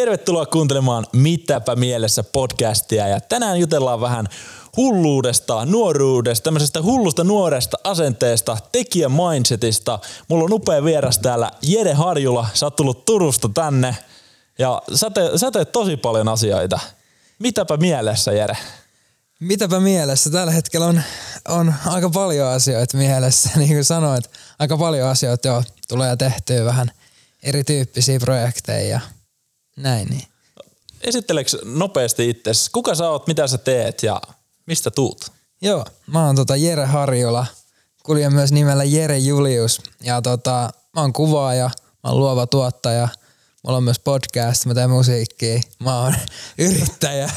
Tervetuloa kuuntelemaan Mitäpä mielessä podcastia ja tänään jutellaan vähän hulluudesta, nuoruudesta, tämmöisestä hullusta nuoresta asenteesta, tekijän mindsetista. Mulla on upea vieras täällä Jere Harjula, sä oot tullut Turusta tänne ja sä teet, sä teet tosi paljon asioita. Mitäpä mielessä Jere? Mitäpä mielessä? Tällä hetkellä on, on aika paljon asioita mielessä. Niin kuin sanoit, aika paljon asioita jo tulee tehtyä vähän erityyppisiä projekteja ja näin. Niin. Esitteleekö nopeasti itse? Kuka sä oot, mitä sä teet ja mistä tuut? Joo, mä oon tota Jere Harjola. Kuljen myös nimellä Jere Julius. Ja tota, mä oon kuvaaja, mä oon luova tuottaja. Mulla on myös podcast, mä teen musiikkia. Mä oon yrittäjä.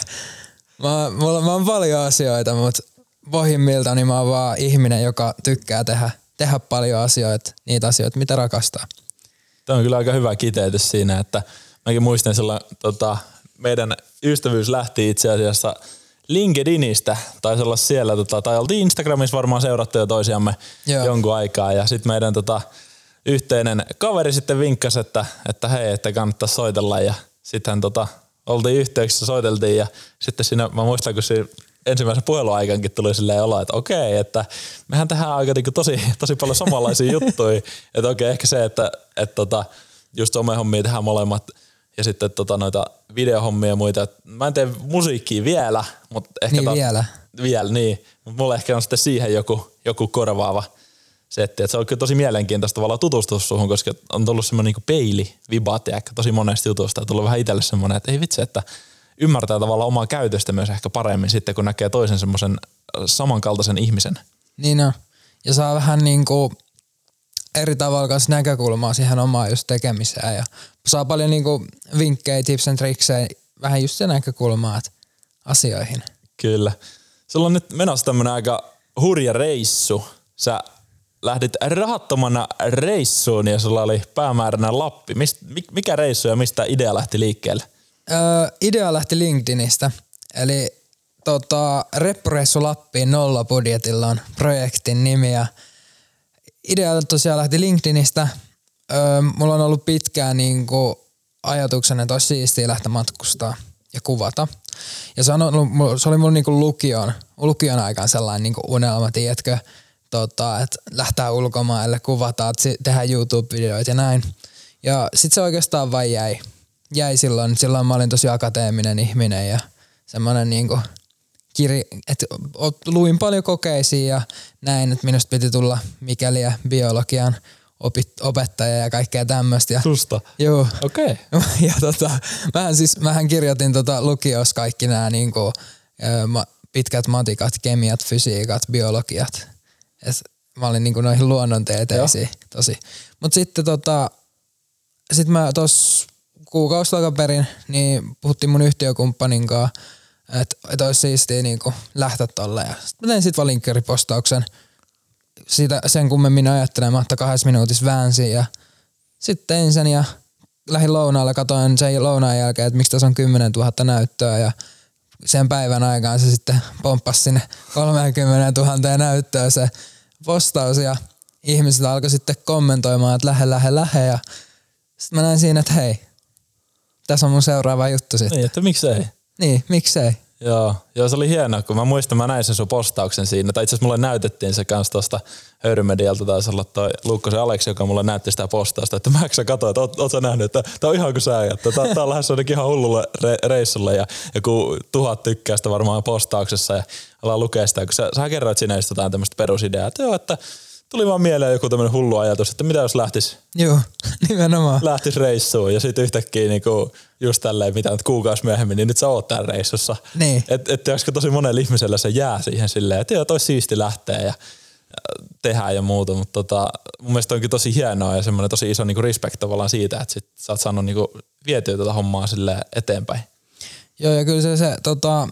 Mä, mulla, mä oon paljon asioita, mutta pohjimmilta niin mä oon vaan ihminen, joka tykkää tehdä, tehdä paljon asioita, niitä asioita, mitä rakastaa. Tämä on kyllä aika hyvä kiteytys siinä, että mäkin muistan silloin, tota, meidän ystävyys lähti itse asiassa LinkedInistä, taisi olla siellä, tota, tai oltiin Instagramissa varmaan seurattu jo toisiamme Joo. jonkun aikaa, ja sitten meidän tota, yhteinen kaveri sitten vinkkasi, että, että hei, että kannattaa soitella, ja sitten tota, oltiin yhteyksissä, soiteltiin, ja sitten siinä, mä muistan, kun siinä ensimmäisen puheluaikankin tuli silleen olo, että okei, että mehän tehdään aika niin tosi, tosi paljon samanlaisia juttuja. Että okei, ehkä se, että, että tota, just somehommia tehdään molemmat ja sitten tota noita videohommia ja muita. Mä en tee musiikkia vielä, mutta ehkä... Niin ta- vielä. Vielä, niin. Mutta mulla ehkä on sitten siihen joku, joku korvaava setti. Et se on kyllä tosi mielenkiintoista tavallaan tutustua suhun, koska on tullut semmoinen niin peili, vibat ja tosi monesta jutusta. On tullut vähän itselle semmoinen, että ei vitsi, että ymmärtää tavallaan omaa käytöstä myös ehkä paremmin sitten, kun näkee toisen semmoisen samankaltaisen ihmisen. Niin on. Ja saa vähän niin kuin eri tavalla kanssa näkökulmaa siihen omaan just tekemiseen ja saa paljon niin kuin vinkkejä, tips and tricksejä, vähän just se näkökulmaa asioihin. Kyllä. Sulla on nyt menossa tämmönen aika hurja reissu. Sä lähdit rahattomana reissuun ja sulla oli päämääränä Lappi. Mist, mikä reissu ja mistä idea lähti liikkeelle? Öö, idea lähti LinkedInistä. Eli tota, Reppureissu Lappiin nolla budjetilla on projektin nimi ja idea tosiaan lähti LinkedInistä. Öö, mulla on ollut pitkään niin kuin ajatuksena, että olisi siistiä lähteä matkustaa ja kuvata. Ja se, on ollut, se oli mulla niin kuin lukion, lukion aikaan sellainen niin kuin unelma, tiedätkö, tota, että lähtää ulkomaille, kuvataan, tehdään YouTube-videoita ja näin. Ja sitten se oikeastaan vain jäi jäi silloin. Silloin mä olin tosi akateeminen ihminen ja semmoinen niinku kiri, että luin paljon kokeisia ja näin, että minusta piti tulla mikäliä biologian opit, opettaja ja kaikkea tämmöistä. Susta? Joo. Okei. Okay. ja tota, mähän siis, mähän kirjoitin tota lukios kaikki nämä niinku, pitkät matikat, kemiat, fysiikat, biologiat. Et mä olin niinku noihin luonnontieteisiin tosi. Mutta sitten tota, sit mä tos kuukausi takaperin, niin puhuttiin mun yhtiökumppanin kanssa, että et olisi siistiä niinku lähteä tolle. Ja sit mä tein sit vaan linkkaripostauksen siitä sen kummemmin ajattelematta kahdessa minuutissa väänsin ja sitten tein sen ja lähdin lounaalle, katoin sen lounaan jälkeen, että miksi tässä on 10 000 näyttöä ja sen päivän aikaan se sitten pomppasi sinne 30 000 näyttöä se postaus ja ihmiset alkoi sitten kommentoimaan, että lähe, lähe, lähe ja sitten mä näin siinä, että hei, tässä on mun seuraava juttu sitten. Niin, että miksei. Niin, miksei. Joo, joo, se oli hienoa, kun mä muistan, mä näin sen sun postauksen siinä, tai itse asiassa mulle näytettiin se kanssa tuosta Höyrymedialta, taisi olla toi Luukkosen Aleksi, joka mulle näytti sitä postausta, että mä sä katsoin, että oot, oot sä nähnyt, että tää on ihan kuin sä että tää, tää on lähes ainakin ihan hullulle re, reissulle, ja joku tuhat tykkää sitä varmaan postauksessa, ja ollaan lukea sitä, kun sä, sä kerroit just jotain tämmöistä perusideaa, että joo, että tuli vaan mieleen joku tämmöinen hullu ajatus, että mitä jos lähtis, Joo, nimenomaan. lähtis reissuun ja sitten yhtäkkiä niinku just tälleen, mitä nyt kuukausi myöhemmin, niin nyt sä oot täällä reissussa. Niin. Että et, et tosi monella ihmisellä se jää siihen silleen, että joo, toi siisti lähtee ja tehdään ja muuta, mutta tota, mun mielestä onkin tosi hienoa ja semmoinen tosi iso niinku respect tavallaan siitä, että sit sä oot saanut niinku vietyä tätä hommaa sille eteenpäin. Joo ja kyllä se, se tota,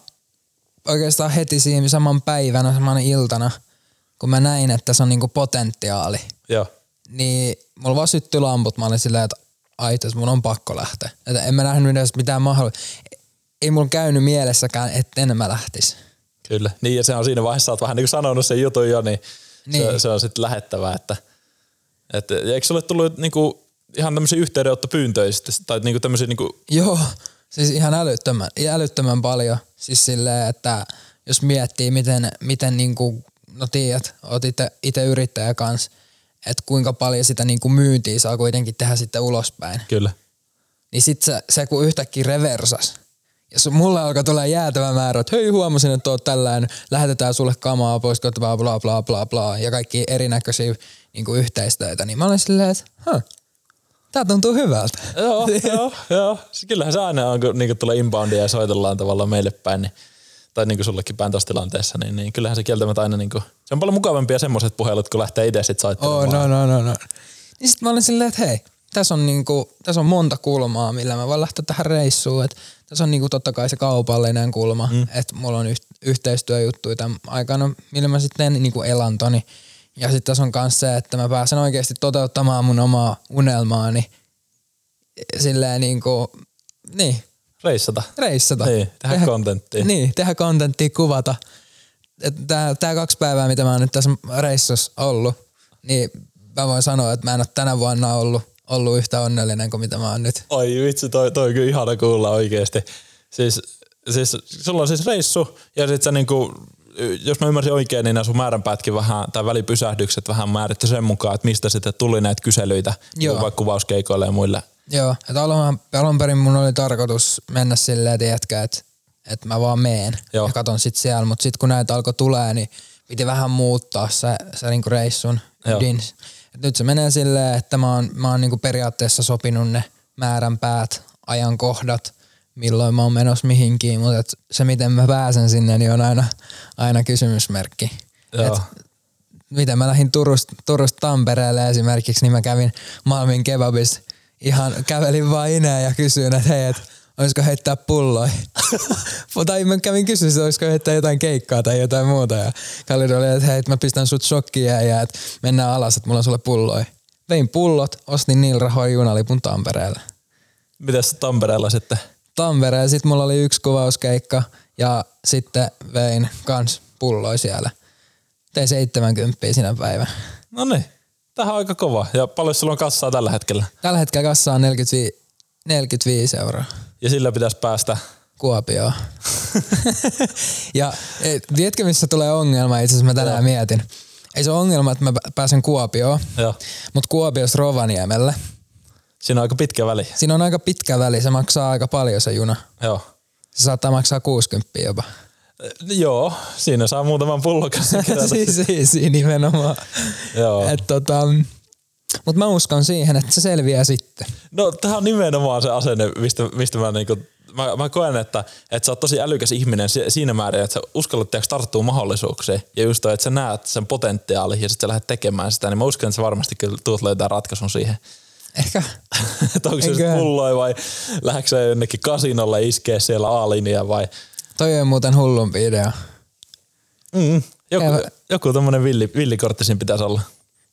oikeastaan heti siinä saman päivänä, saman iltana – kun mä näin, että se on niinku potentiaali, Joo. niin mulla vaan syttyi lamput. Mä olin silleen, että aitas, mun on pakko lähteä. Että en mä nähnyt edes mitään mahdollista. Ei mulla käynyt mielessäkään, että en mä lähtisi. Kyllä. Niin ja se on siinä vaiheessa, oot vähän niin kuin sanonut sen jutun jo, niin, niin. Se, se, on sitten lähettävää, että, että eikö sulle tullut niinku ihan tämmöisiä yhteydenottopyyntöjä sitten, tai niinku tämmöisiä niinku, Joo, siis ihan älyttömän, älyttömän paljon. Siis silleen, että jos miettii, miten, miten niinku, no tiedät, oot itse yrittäjä kanssa, että kuinka paljon sitä niinku myyntiä saa kuitenkin tehdä sitten ulospäin. kyllä. Niin sit se, se kun yhtäkkiä reversas, ja se, mulle alkoi tulla jäätävä määrä, että hei huomasin, että oot tällään, lähetetään sulle kamaa pois, bla bla bla bla bla, ja kaikki erinäköisiä niin yhteistöitä, niin mä olin silleen, että huh, tää tuntuu hyvältä. Joo, joo, joo. Se- Kyllähän se aina on, kun niinku tulee inboundia ja soitellaan tavallaan meille päin, niin, tai niinku sullekin päin tuossa tilanteessa, niin, niin kyllähän se kieltämättä aina niinku, se on paljon mukavampia semmoiset puhelut, kun lähtee itse sit Oh, soittelemaan. no, no, no, no. Niin sit mä olin silleen, että hei, tässä on, niinku, tässä on monta kulmaa, millä mä voin lähteä tähän reissuun. Et tässä on niinku totta kai se kaupallinen kulma, mm. että mulla on yh- yhteistyöjuttuja tämän aikana, millä mä sitten teen niinku elantoni. Ja sitten tässä on myös se, että mä pääsen oikeasti toteuttamaan mun omaa unelmaani silleen niinku, niin, Reissata. reissata. Niin, tehdä kontenttia. Niin, tehdä kontenttia, kuvata. Tää, tää kaksi päivää, mitä mä oon nyt tässä reissussa ollut, niin mä voin sanoa, että mä en ole tänä vuonna ollut, ollut yhtä onnellinen kuin mitä mä oon nyt. Oi vitsi, toi, toi on kyllä ihana kuulla oikeesti. Siis, siis sulla on siis reissu ja sit sä niinku, jos mä ymmärsin oikein, niin nämä sun määränpäätkin vähän, tai välipysähdykset vähän määritty sen mukaan, että mistä sitten tuli näitä kyselyitä, vaikka kuvauskeikoille ja muille. Joo, että alun, alun perin mun oli tarkoitus mennä silleen, tiedätkö, että, että mä vaan meen Joo. ja katon sit siellä, mutta sitten kun näitä alkoi tulee, niin piti vähän muuttaa se, se niinku reissun ydin. Nyt se menee silleen, että mä oon, mä oon niinku periaatteessa sopinut ne määränpäät, ajankohdat, milloin mä oon menossa mihinkin, mutta et se miten mä pääsen sinne, niin on aina, aina kysymysmerkki. Joo. Et miten mä lähdin Turusta, Turusta Tampereelle esimerkiksi, niin mä kävin Malmin kebabissa ihan kävelin vaan ineen ja kysyin, että hei, että olisiko heittää pulloja. tai mä kävin kysyä, että olisiko heittää jotain keikkaa tai jotain muuta. Ja Khalid oli, että hei, että mä pistän sut shokkiin ja, että mennään alas, että mulla on sulle pulloja. Vein pullot, ostin niillä rahoja junalipun Tampereelle. Mitäs Tampereella sitten? Tampereen, sitten mulla oli yksi kuvauskeikka ja sitten vein kans pulloja siellä. Tein 70 sinä päivänä. No niin, tähän on aika kova. Ja paljon sulla on kassaa tällä hetkellä? Tällä hetkellä kassa on 45, 45 euroa. Ja sillä pitäisi päästä. Kuopioon. ja et, tiedätkö, missä tulee ongelma? Itse asiassa mä tänään Joo. mietin. Ei se ole ongelma, että mä pä- pääsen Kuopioon, mutta Kuopiosta Rovaniemelle. Siinä on aika pitkä väli. Siinä on aika pitkä väli, se maksaa aika paljon se juna. Joo. Se saattaa maksaa 60 jopa. Joo, siinä saa muutaman pullokassin kerätä. siis, siis, nimenomaan. Joo. Et, tota, mutta mä uskon siihen, että se selviää sitten. No tähän on nimenomaan se asenne, mistä, mistä mä niinku, mä, mä koen, että, että sä oot tosi älykäs ihminen si- siinä määrin, että sä uskallat tarttua mahdollisuuksiin. Ja just toi, että sä näet sen potentiaali ja sitten sä lähdet tekemään sitä, niin mä uskon, että sä varmasti kyllä tuut löytää ratkaisun siihen. Ehkä. että onko se pulloja vai lähdetkö sä jonnekin kasinolle iskeä siellä A-linjaa vai Toi on muuten hullumpi idea. mm, joku, Käydä- joku tommonen villi, villikortti siinä pitäisi olla.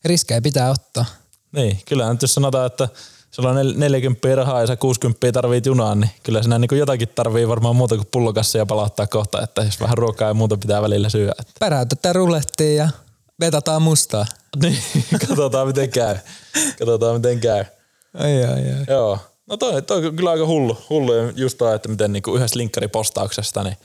Riskejä pitää ottaa. Niin, kyllä nyt jos sanotaan, että sulla on nel- 40 rahaa ja sä 60 tarvit junaan, niin kyllä sinä niin jotakin tarvii varmaan muuta kuin pullokassia palauttaa kohta, että jos vähän ruokaa ja muuta pitää välillä syödä. Että. Päräytetään rulettiin ja vetataan mustaa. Niin, katsotaan miten käy. Katsotaan miten käy. Ai, ai, ai. Joo. No toi, toi on kyllä aika hullu. Hullu just toi, että miten niinku yhdessä linkkaripostauksesta niin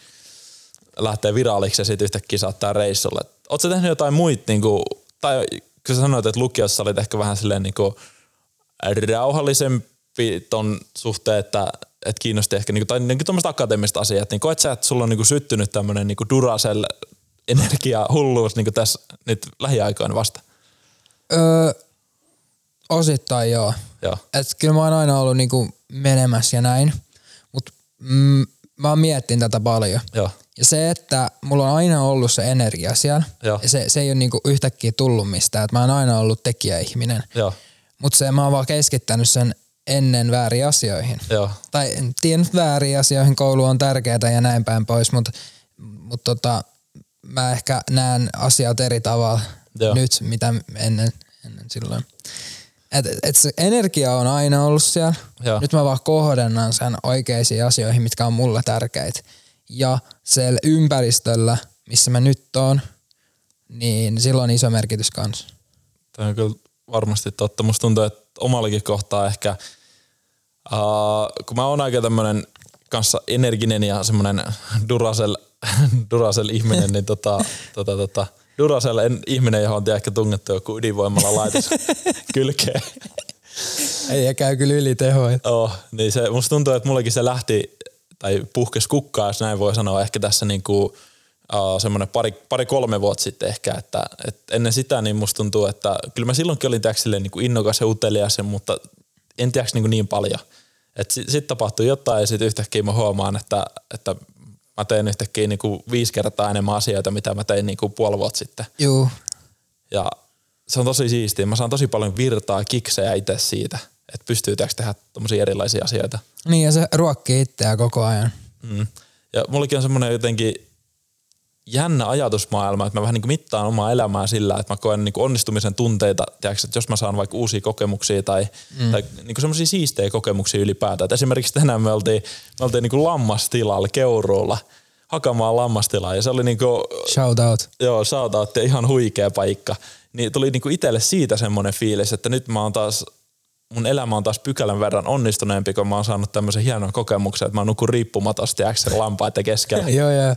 lähtee viraaliksi ja sitten yhtäkkiä saattaa reissulle. Oletko tehnyt jotain muita, niinku, tai kun sä sanoit, että lukiossa olit ehkä vähän silleen niinku rauhallisempi ton suhteen, että et kiinnosti ehkä, niinku, tai niinku tuommoista akateemista asiaa, niin koet sä, että sulla on niinku syttynyt tämmöinen niinku Duracell energia hulluus niinku tässä nyt lähiaikoina vasta? Öö, osittain joo. Joo. Et kyllä mä oon aina ollut niinku menemässä ja näin, mutta mm, mä oon miettinyt tätä paljon. Joo. Ja se, että mulla on aina ollut se energia siellä, Joo. ja se, se ei ole niinku yhtäkkiä tullut mistään, että mä oon aina ollut tekijäihminen. Joo. Mutta se mä oon vaan keskittänyt sen ennen väärin asioihin. Joo. Tai en tiennyt väärin asioihin, koulu on tärkeää ja näin päin pois, mutta mut tota, mä ehkä näen asiat eri tavalla Joo. nyt, mitä ennen, ennen silloin. Et, et se energia on aina ollut siellä. Joo. Nyt mä vaan kohdennan sen oikeisiin asioihin, mitkä on mulle tärkeitä. Ja siellä ympäristöllä, missä mä nyt oon, niin sillä on iso merkitys kanssa. Tämä on kyllä varmasti totta. Musta tuntuu, että omallakin kohtaa ehkä, uh, kun mä oon aika tämmönen kanssa energinen ja semmoinen Duracell, Duracell ihminen, niin tota, tota, tota, Duracell ihminen, johon on ehkä tungettu joku ydinvoimalla laitos kylkeen. Ei käy kyllä yli tehoja. Oh, niin se, musta tuntuu, että mullekin se lähti, tai puhkes kukkaa, jos näin voi sanoa, ehkä tässä niinku, uh, semmoinen pari, pari, kolme vuotta sitten ehkä, että, että ennen sitä niin musta tuntuu, että kyllä mä silloinkin olin niin kuin innokas ja utelias, mutta en tiedä niin, niin paljon. Sitten sit tapahtui jotain ja sitten yhtäkkiä mä huomaan, että, että mä teen yhtäkkiä niin kuin viisi kertaa enemmän asioita, mitä mä tein niin kuin puoli vuotta sitten. Juu. Ja se on tosi siistiä. Mä saan tosi paljon virtaa, kiksejä itse siitä, että pystyy tehdä tommosia erilaisia asioita. Niin ja se ruokkii itseä koko ajan. Mm. Ja mullakin on semmoinen jotenkin jännä ajatusmaailma, että mä vähän niin kuin mittaan omaa elämää sillä, että mä koen niin kuin onnistumisen tunteita, tiedätkö, että jos mä saan vaikka uusia kokemuksia tai, mm. tai niin semmoisia siistejä kokemuksia ylipäätään. Että esimerkiksi tänään me oltiin, me oltiin niin kuin lammastilalla Keuruulla hakamaan lammastilaa ja se oli niin kuin, Shout out. Joo, shout out ja ihan huikea paikka. Niin tuli niin kuin itselle siitä semmoinen fiilis, että nyt mä oon taas mun elämä on taas pykälän verran onnistuneempi, kun mä oon saanut tämmöisen hienon kokemuksen, että mä nukun riippumattomasti äksen lampaita keskellä. joo, joo.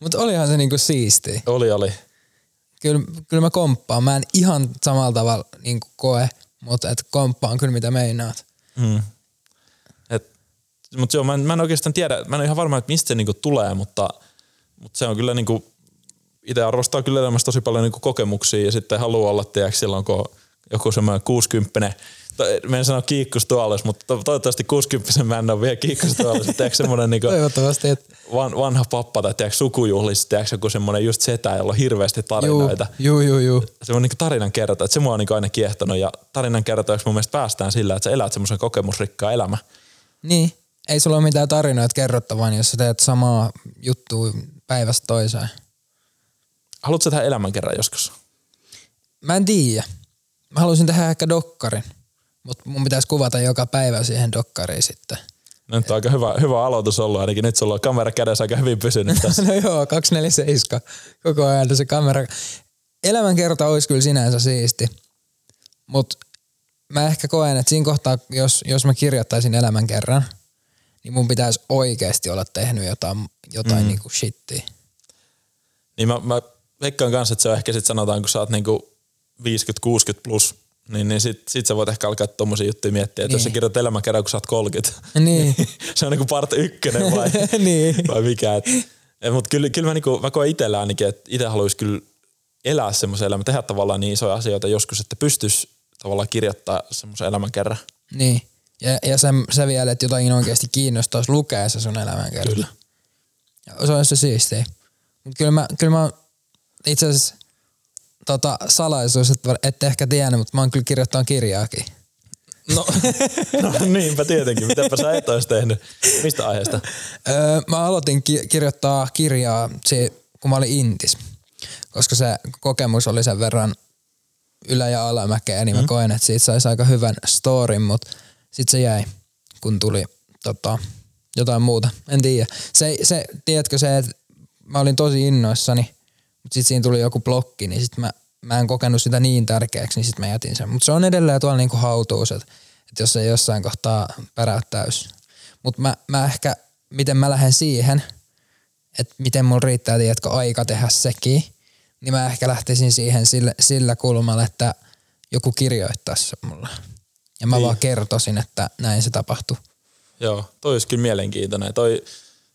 Mutta olihan se niinku siisti. Oli, oli. Kyllä, kyllä mä komppaan. Mä en ihan samalla tavalla niinku koe, mutta et komppaan kyllä mitä meinaat. Mm. Mutta joo, mä en, mä en oikeastaan tiedä, mä en ole ihan varma, että mistä se niinku tulee, mutta, mutta se on kyllä niinku, itse arvostaa kyllä elämässä tosi paljon niinku kokemuksia ja sitten haluaa olla, tiedätkö, silloin kun joku semmoinen 60 Mä en sano kiikkustuolissa, mutta toivottavasti 60 mä en ole vielä kiikkustuolissa. Tiedätkö semmoinen niinku Toivottavasti, että... van, vanha pappa tai tiedätkö sukujuhlissa, tiedätkö joku semmoinen just setä, jolla on hirveästi tarinoita. Juu, juu, juu. Semmoinen niinku tarinan kerta, että se mua on niinku aina kiehtonut ja tarinan kertojaksi mun mielestä päästään sillä, että sä elät semmoisen kokemusrikkaan elämä. Niin, ei sulla ole mitään tarinoita kerrottavaa, jos sä teet samaa juttua päivästä toiseen. Haluatko tehdä elämän kerran joskus? Mä en tiedä. Mä haluaisin tehdä ehkä dokkarin. Mutta mun pitäisi kuvata joka päivä siihen dokkariin sitten. No, nyt on aika hyvä, hyvä aloitus ollut ainakin. Nyt sulla on kamera kädessä aika hyvin pysynyt tässä. no joo, 247 koko ajan se kamera. Elämänkerta olisi kyllä sinänsä siisti. Mutta mä ehkä koen, että siinä kohtaa, jos, jos mä kirjoittaisin elämänkerran, niin mun pitäisi oikeasti olla tehnyt jotain, jotain mm. niinku shittiä. Niin mä, mä veikkaan kanssa, että se on ehkä sit sanotaan, kun sä oot niinku 50-60 plus niin, niin sit, sit sä voit ehkä alkaa tommosia juttuja miettiä, että niin. jos sä niin. kirjoitat elämäkerran, kun sä oot 30, niin. se on niinku part ykkönen vai, niin. vai mikä. Et, mutta kyllä, kyllä mä, niinku, mä koen itsellä ainakin, että itse haluaisi kyllä elää semmoisen elämän, tehdä tavallaan niin isoja asioita joskus, että pystyisi tavallaan kirjoittaa semmoisen elämän kerran. Niin. Ja, ja se, se vielä, että jotain oikeasti kiinnostaisi lukea se sun elämän kerran. Kyllä. Se on se siistiä. Mutta kyllä mä, kyllä mä itse asiassa tota, salaisuus, että ette ehkä tiennyt, mutta mä oon kyllä kirjoittanut kirjaakin. No, no niinpä tietenkin. Mitäpä sä et olisi tehnyt? Mistä aiheesta? Öö, mä aloitin ki- kirjoittaa kirjaa, se, kun mä olin intis. Koska se kokemus oli sen verran ylä- ja alamäkeä, niin mä mm. koen, että siitä saisi aika hyvän storin, mutta sitten se jäi, kun tuli tota, jotain muuta. En tiedä. Se, se, tiedätkö se, että mä olin tosi innoissani, mutta sitten siinä tuli joku blokki, niin sitten mä mä en kokenut sitä niin tärkeäksi, niin sitten mä jätin sen. Mutta se on edelleen tuolla niinku hautuus, että et jos ei jossain kohtaa päräyttäys. Mutta mä, mä ehkä, miten mä lähden siihen, että miten mulla riittää, tiedätkö, aika tehdä sekin, niin mä ehkä lähtisin siihen sillä, sillä kulmalla, että joku kirjoittaisi mulle. Ja mä niin. vaan kertoisin, että näin se tapahtuu. Joo, toi olisi kyllä mielenkiintoinen. Toi,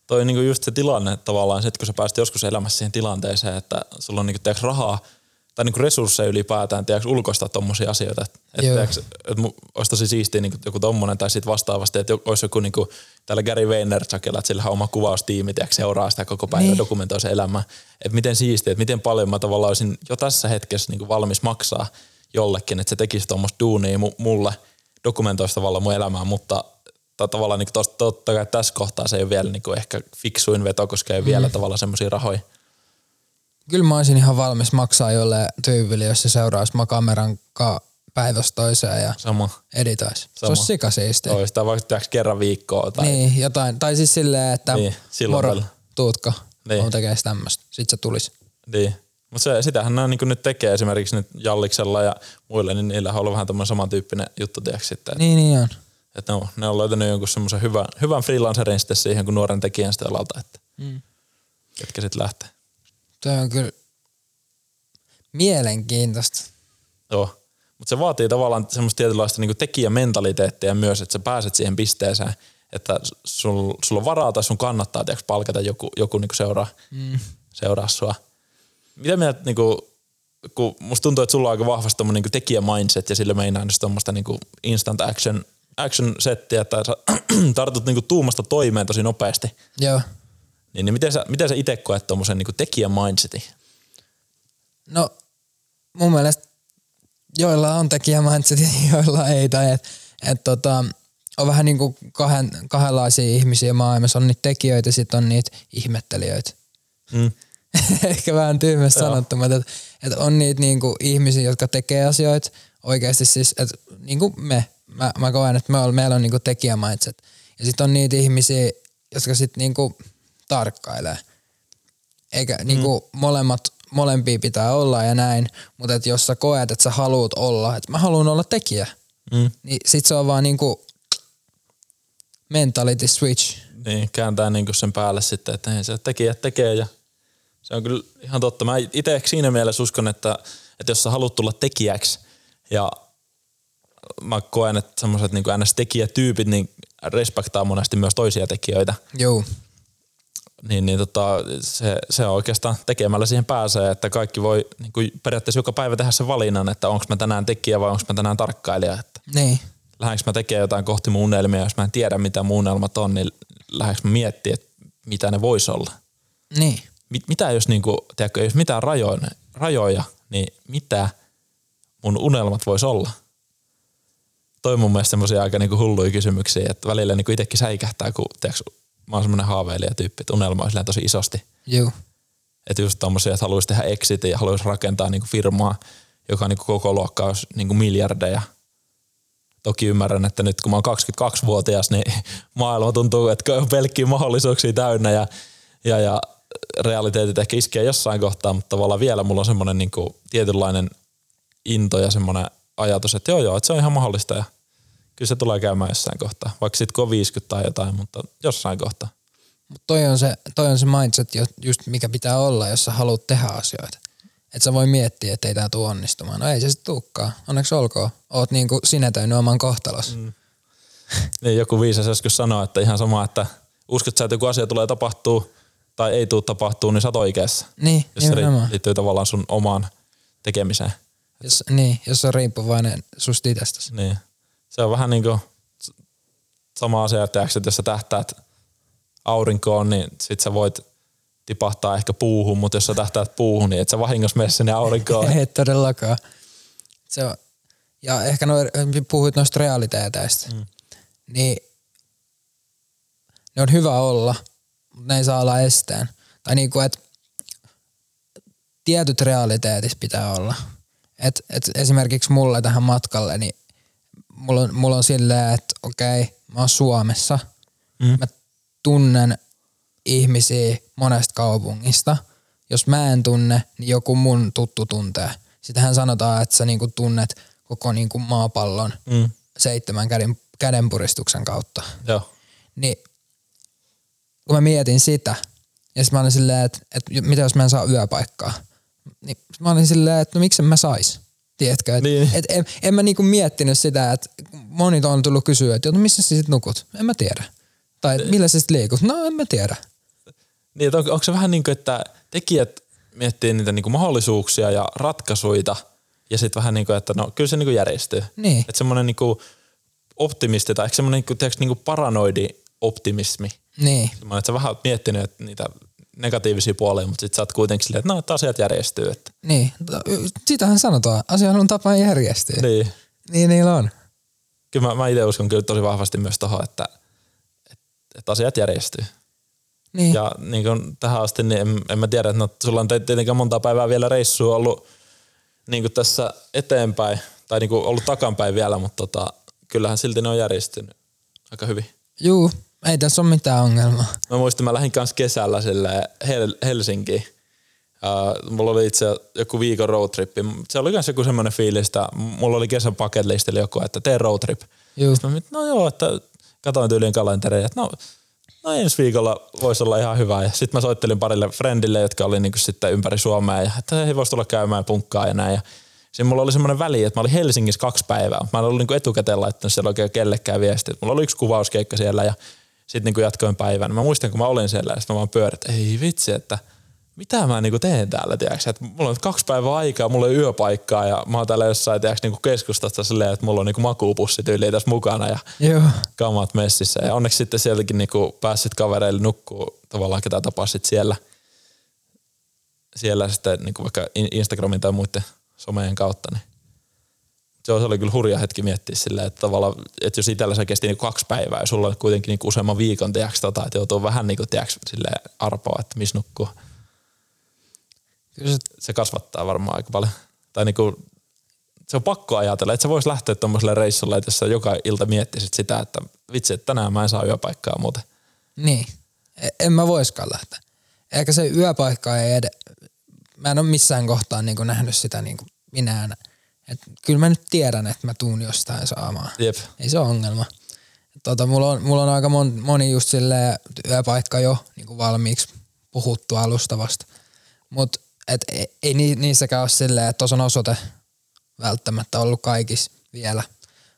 toi niinku just se tilanne tavallaan, että kun sä pääsit joskus elämässä siihen tilanteeseen, että sulla on niinku, rahaa – tai niinku resursseja ylipäätään, tiedätkö, ulkoista tommosia asioita. Että et, et, olisi tosi siistiä niinku joku tommonen, tai sitten vastaavasti, että olisi joku niinku, täällä Gary Vaynerchukilla, että sillä on oma kuvaustiimi, tiedätkö, seuraa sitä koko päivä, niin. dokumentoi se elämä. Että miten siistiä, että miten paljon mä tavallaan olisin jo tässä hetkessä niinku valmis maksaa jollekin, että se tekisi tuommoista duunia mulle, dokumentoisi tavallaan mun elämää, mutta tavallaan niin tosta, totta kai tässä kohtaa se ei ole vielä niin ehkä fiksuin veto, koska ei mm. vielä tavallaan semmoisia rahoja. Kyllä mä olisin ihan valmis maksaa jolle tyypille, jos se seuraisi mä kameran ka päivästä toiseen ja Sama. editoisi. Sama. Se olisi sikasiisti. Olisi, tai vaikka kerran viikkoa. Tai... Niin, jotain. Tai siis silleen, että niin, moro, tuutko, niin. on tekemässä tämmöistä. Sitten se tulisi. Niin. Mutta se, sitähän nämä niin nyt tekee esimerkiksi nyt Jalliksella ja muille, niin niillä on ollut vähän tämmöinen samantyyppinen juttu, tiedätkö sitten. Niin, niin on. Että ne on, ne on löytänyt jonkun semmoisen hyvän, hyvän freelancerin sitten siihen, kun nuoren tekijän sitten alalta, että Mm. ketkä sitten lähtee. Toi on kyllä mielenkiintoista. Joo. Mutta se vaatii tavallaan semmoista tietynlaista niinku tekijämentaliteettia myös, että sä pääset siihen pisteeseen, että sul, sulla on varaa tai sun kannattaa tiiäks, palkata joku, joku niinku seuraa, Mm. seuraa sua. Mitä mieltä, niinku, kun musta tuntuu, että sulla on aika vahvasti niinku tekijämindset ja sillä meinaa just tommoista niinku instant action, action settiä, että sä tartut niinku tuumasta toimeen tosi nopeasti. Joo. Niin, niin miten sä, miten sä itse koet tommosen niinku tekijämindsetin? No mun mielestä joilla on tekijämindset ja joilla ei. Tai et, et tota, on vähän niin kuin kahden, kahdenlaisia ihmisiä maailmassa. On niitä tekijöitä ja sitten on niitä ihmettelijöitä. Mm. Ehkä vähän tyhmästi sanottu, mutta et, et on niitä niinku ihmisiä, jotka tekee asioita oikeasti siis, että niinku me, mä, mä koen, että me on, meillä on niinku tekijämindset. Ja sitten on niitä ihmisiä, jotka sitten niinku tarkkailee. Eikä niinku molemmat, molempia pitää olla ja näin, mutta et jos sä koet, että sä haluut olla, että mä haluan olla tekijä, Mm. niin sit se on vaan niinku mentality switch. Niin, kääntää niinku sen päälle sitten, että hei, se tekijät tekee ja se on kyllä ihan totta. Mä itse siinä mielessä uskon, että, että jos sä haluat tulla tekijäksi ja mä koen, että semmoiset niin NS-tekijätyypit niin respektaa monesti myös toisia tekijöitä, Joo. niin, niin tota, se, se on oikeastaan tekemällä siihen pääsee, että kaikki voi niin kuin periaatteessa joka päivä tehdä sen valinnan, että onko mä tänään tekijä vai onko mä tänään tarkkailija. Että Niin. lähdenkö mä tekemään jotain kohti mun unelmia, jos mä en tiedä mitä mun unelmat on, niin lähdenkö mä miettimään, että mitä ne vois olla. Niin. Mit, mitä jos niinku, tiedätkö, jos mitään rajoja, rajoja, niin mitä mun unelmat vois olla? Toi on mun mielestä semmosia aika niinku hulluja kysymyksiä, että välillä niinku itsekin säikähtää, kun tiedätkö, mä oon semmonen haaveilijatyyppi, että unelma on tosi isosti. Joo. Että just tommosia, että haluaisi tehdä exitin ja haluaisi rakentaa niinku firmaa, joka niinku koko luokka olisi niinku miljardeja. Toki ymmärrän, että nyt kun mä oon 22-vuotias, niin maailma tuntuu, että on pelkkiä mahdollisuuksia täynnä ja, ja, ja realiteetit ehkä iskee jossain kohtaa, mutta tavallaan vielä mulla on semmoinen niinku tietynlainen into ja semmoinen ajatus, että joo joo, että se on ihan mahdollista ja kyllä se tulee käymään jossain kohtaa. Vaikka sitten kun on 50 tai jotain, mutta jossain kohtaa. Mutta toi on se, toi on se mindset, just mikä pitää olla, jos sä haluat tehdä asioita. Et sä voi miettiä, että ei tää tuu onnistumaan. No ei se sit tuukkaan. Onneksi olkoon. Oot niinku sinetöinyt oman kohtalos. Mm. Niin joku viisas joskus sanoi, että ihan sama, että uskot sä, että joku asia tulee tapahtuu tai ei tule tapahtuu, niin sä oot oikeassa. Niin, Jos se nimenomaan. ri- liittyy tavallaan sun omaan tekemiseen. Jos, niin, jos on riippuvainen susta itsestäsi. Niin. Se on vähän niin kuin sama asia, että, että jos sä tähtäät aurinkoon, niin sit sä voit tipahtaa ehkä puuhun, mutta jos sä tähtäät puuhun, niin et sä vahingossa mene sinne aurinkoon. Ei todellakaan. Se on, ja ehkä noi, puhuit noista realiteeteista. Mm. Niin ne on hyvä olla, mutta ne ei saa olla esteen. Tai niinku, että tietyt realiteetit pitää olla. Et, et esimerkiksi mulle tähän matkalle, niin mulla on, mulla on silleen, että okei, mä oon Suomessa. Mm. Mä tunnen ihmisiä monesta kaupungista. Jos mä en tunne, niin joku mun tuttu tuntee. Sitähän sanotaan, että sä niinku tunnet koko niinku maapallon Mm. seitsemän käden, kädenpuristuksen kautta. Joo. Niin kun mä mietin sitä, ja sitten mä olin silleen, että, että mitä jos mä en saa yöpaikkaa, niin mä olin silleen, että no miksi mä sais? Tiedätkö? Et, Niin. et, en, en mä niinku miettinyt sitä, että moni on tullut kysyä, että no missä sä sit nukut? En mä tiedä. Tai millä sä sit liikut? No en mä tiedä. Niin, on, onko se vähän niin kuin, että tekijät miettii niitä niin kuin mahdollisuuksia ja ratkaisuja ja sitten vähän niin kuin, että no kyllä se niin kuin järjestyy. Niin. Että semmoinen niin kuin optimisti tai ehkä semmoinen niin kuin, tiedätkö, niin kuin paranoidi optimismi. Niin. Semmoinen, että sä vähän miettinyt että niitä negatiivisia puolia, mutta sitten sä oot kuitenkin silleen, että no, että asiat järjestyy. Että. Niin. Sitähän sanotaan. Asioilla on tapa järjestyä. Niin. Niin niillä on. Kyllä mä, mä itse uskon kyllä tosi vahvasti myös tohon, että, että, että asiat järjestyy. Niin. Ja niin kuin tähän asti, niin en, en mä tiedä, että no, sulla on tietenkään monta päivää vielä reissua ollut niin kuin tässä eteenpäin, tai niin kuin ollut takanpäin vielä, mutta tota, kyllähän silti ne on järjestynyt aika hyvin. Juu, ei tässä ole mitään ongelmaa. Mä muistan, mä lähdin kanssa kesällä sille Hel- Helsinkiin Uh, mulla oli itse joku viikon roadtrippi. Se oli myös joku semmoinen fiilis, että mulla oli kesän bucket listillä joku, että tee roadtrip. Sitten mä no joo, että katoin tyyliin kalenteria, että no, no ensi viikolla voisi olla ihan hyvä. Ja sitten mä soittelin parille friendille, jotka oli niinku sitten ympäri Suomea ja että he voisi tulla käymään punkkaa ja näin. Ja Siinä mulla oli semmoinen väli, että mä olin Helsingissä kaksi päivää. Mä en ollut niinku etukäteen laittanut siellä oikein kellekään viestiä. Mulla oli yksi kuvauskeikka siellä ja sitten niinku jatkoin päivän. Mä muistan, kun mä olin siellä ja sitten mä vaan pyörin, että ei vitsi, että mitä mä niinku teen täällä, tiedätkö? Että mulla on kaksi päivää aikaa, mulla on yöpaikkaa ja mä oon täällä jossain, tiedätkö, niinku keskustassa silleen, että mulla on niinku makuupussit yli tässä mukana ja Joo. kamat messissä. Ja onneksi sitten sieltäkin niinku pääsit kavereille nukkuu tavallaan, ketä tapasit siellä. Siellä sitten niinku vaikka In- Instagramin tai muiden someen kautta. Niin. Se oli kyllä hurja hetki miettiä silleen, että tavallaan, että jos itsellä se kesti niinku kaksi päivää ja sulla on kuitenkin niinku useamman viikon, tiedätkö, tota, että joutuu vähän niinku, tiedätkö, silleen arpoa, että missä nukkuu. Kyllä se, Se kasvattaa varmaan aika paljon. Tai niinku, se on pakko ajatella, että sä vois lähteä tuommoiselle reissulle, että jos joka ilta miettisit sitä, että vitsi, että tänään mä en saa yöpaikkaa muuten. niin. E- En mä voiskaan lähteä. Eikä se yöpaikka ei ed... Mä en ole missään kohtaa niin nähnyt sitä niin kuin minä. Et kyllä mä nyt tiedän, että mä tuun jostain saamaan. Jep. Ei se ole ongelma. Tota, mulla, on, mulla on aika mon, moni just silleen yöpaikka jo niin kuin valmiiksi puhuttu alustavasta. Mutta et ei, ei ni- niissäkään ole silleen, että tuossa on osoite välttämättä ollut kaikissa vielä.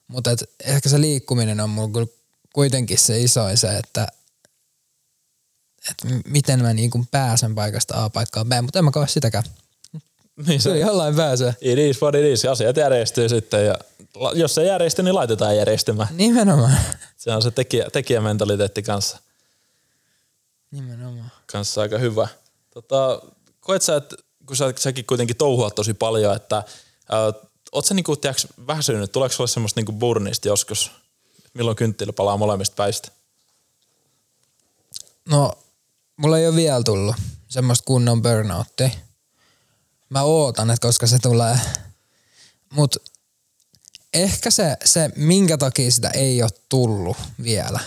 Mutta ehkä se liikkuminen on mulla kyllä kuitenkin se isoin se, että et miten mä niinku pääsen paikasta A paikkaan B, mutta en mä koe sitäkään. Niin Se se, jollain pääsee. it is what it is. Asiat järjestyy sitten ja jos se järjestyy, niin laitetaan järjestymään. Nimenomaan. Se on se tekijä, tekijämentaliteetti kanssa, Nimenomaan. kanssa aika hyvä. Tota, koet sä, että kun sä, säkin kuitenkin touhuat tosi paljon, että äh, oot sä niinku, tiiäks, väsynyt? Tuleeko sulle semmoista niinku burnista joskus? Milloin kynttilä palaa molemmista päistä? No, mulla ei ole vielä tullut semmoista kunnon burnouttia. Mä ootan, että koska se tulee. Mut ehkä se, se, minkä takia sitä ei ole tullut vielä,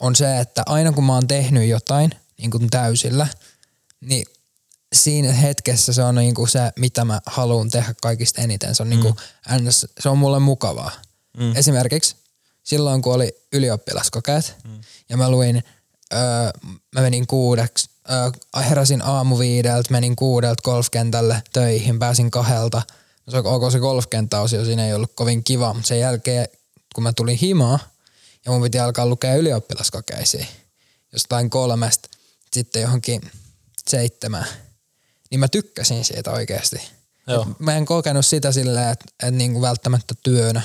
on se, että aina kun mä oon tehnyt jotain niin kuin täysillä, niin siinä hetkessä se on niin kuin se, mitä mä haluan tehdä kaikista eniten. Se on, niin kuin, ns, se on mulle mukavaa. Mm. Esimerkiksi silloin, kun oli ylioppilaskokeet mm. ja mä luin, öö, mä menin kuudeksi, öö, heräsin aamu viideltä, menin kuudelta golfkentälle töihin, pääsin kahdelta. No se, ok, se golfkenttäosio siinä ei ollut kovin kiva, mutta sen jälkeen, kun mä tulin himaa ja mun piti alkaa lukea ylioppilaskokeisiin, jostain kolmesta sitten johonkin seitsemään, niin mä tykkäsin siitä oikeasti. Joo. Mä en kokenut sitä silleen, että, että niinku välttämättä työnä.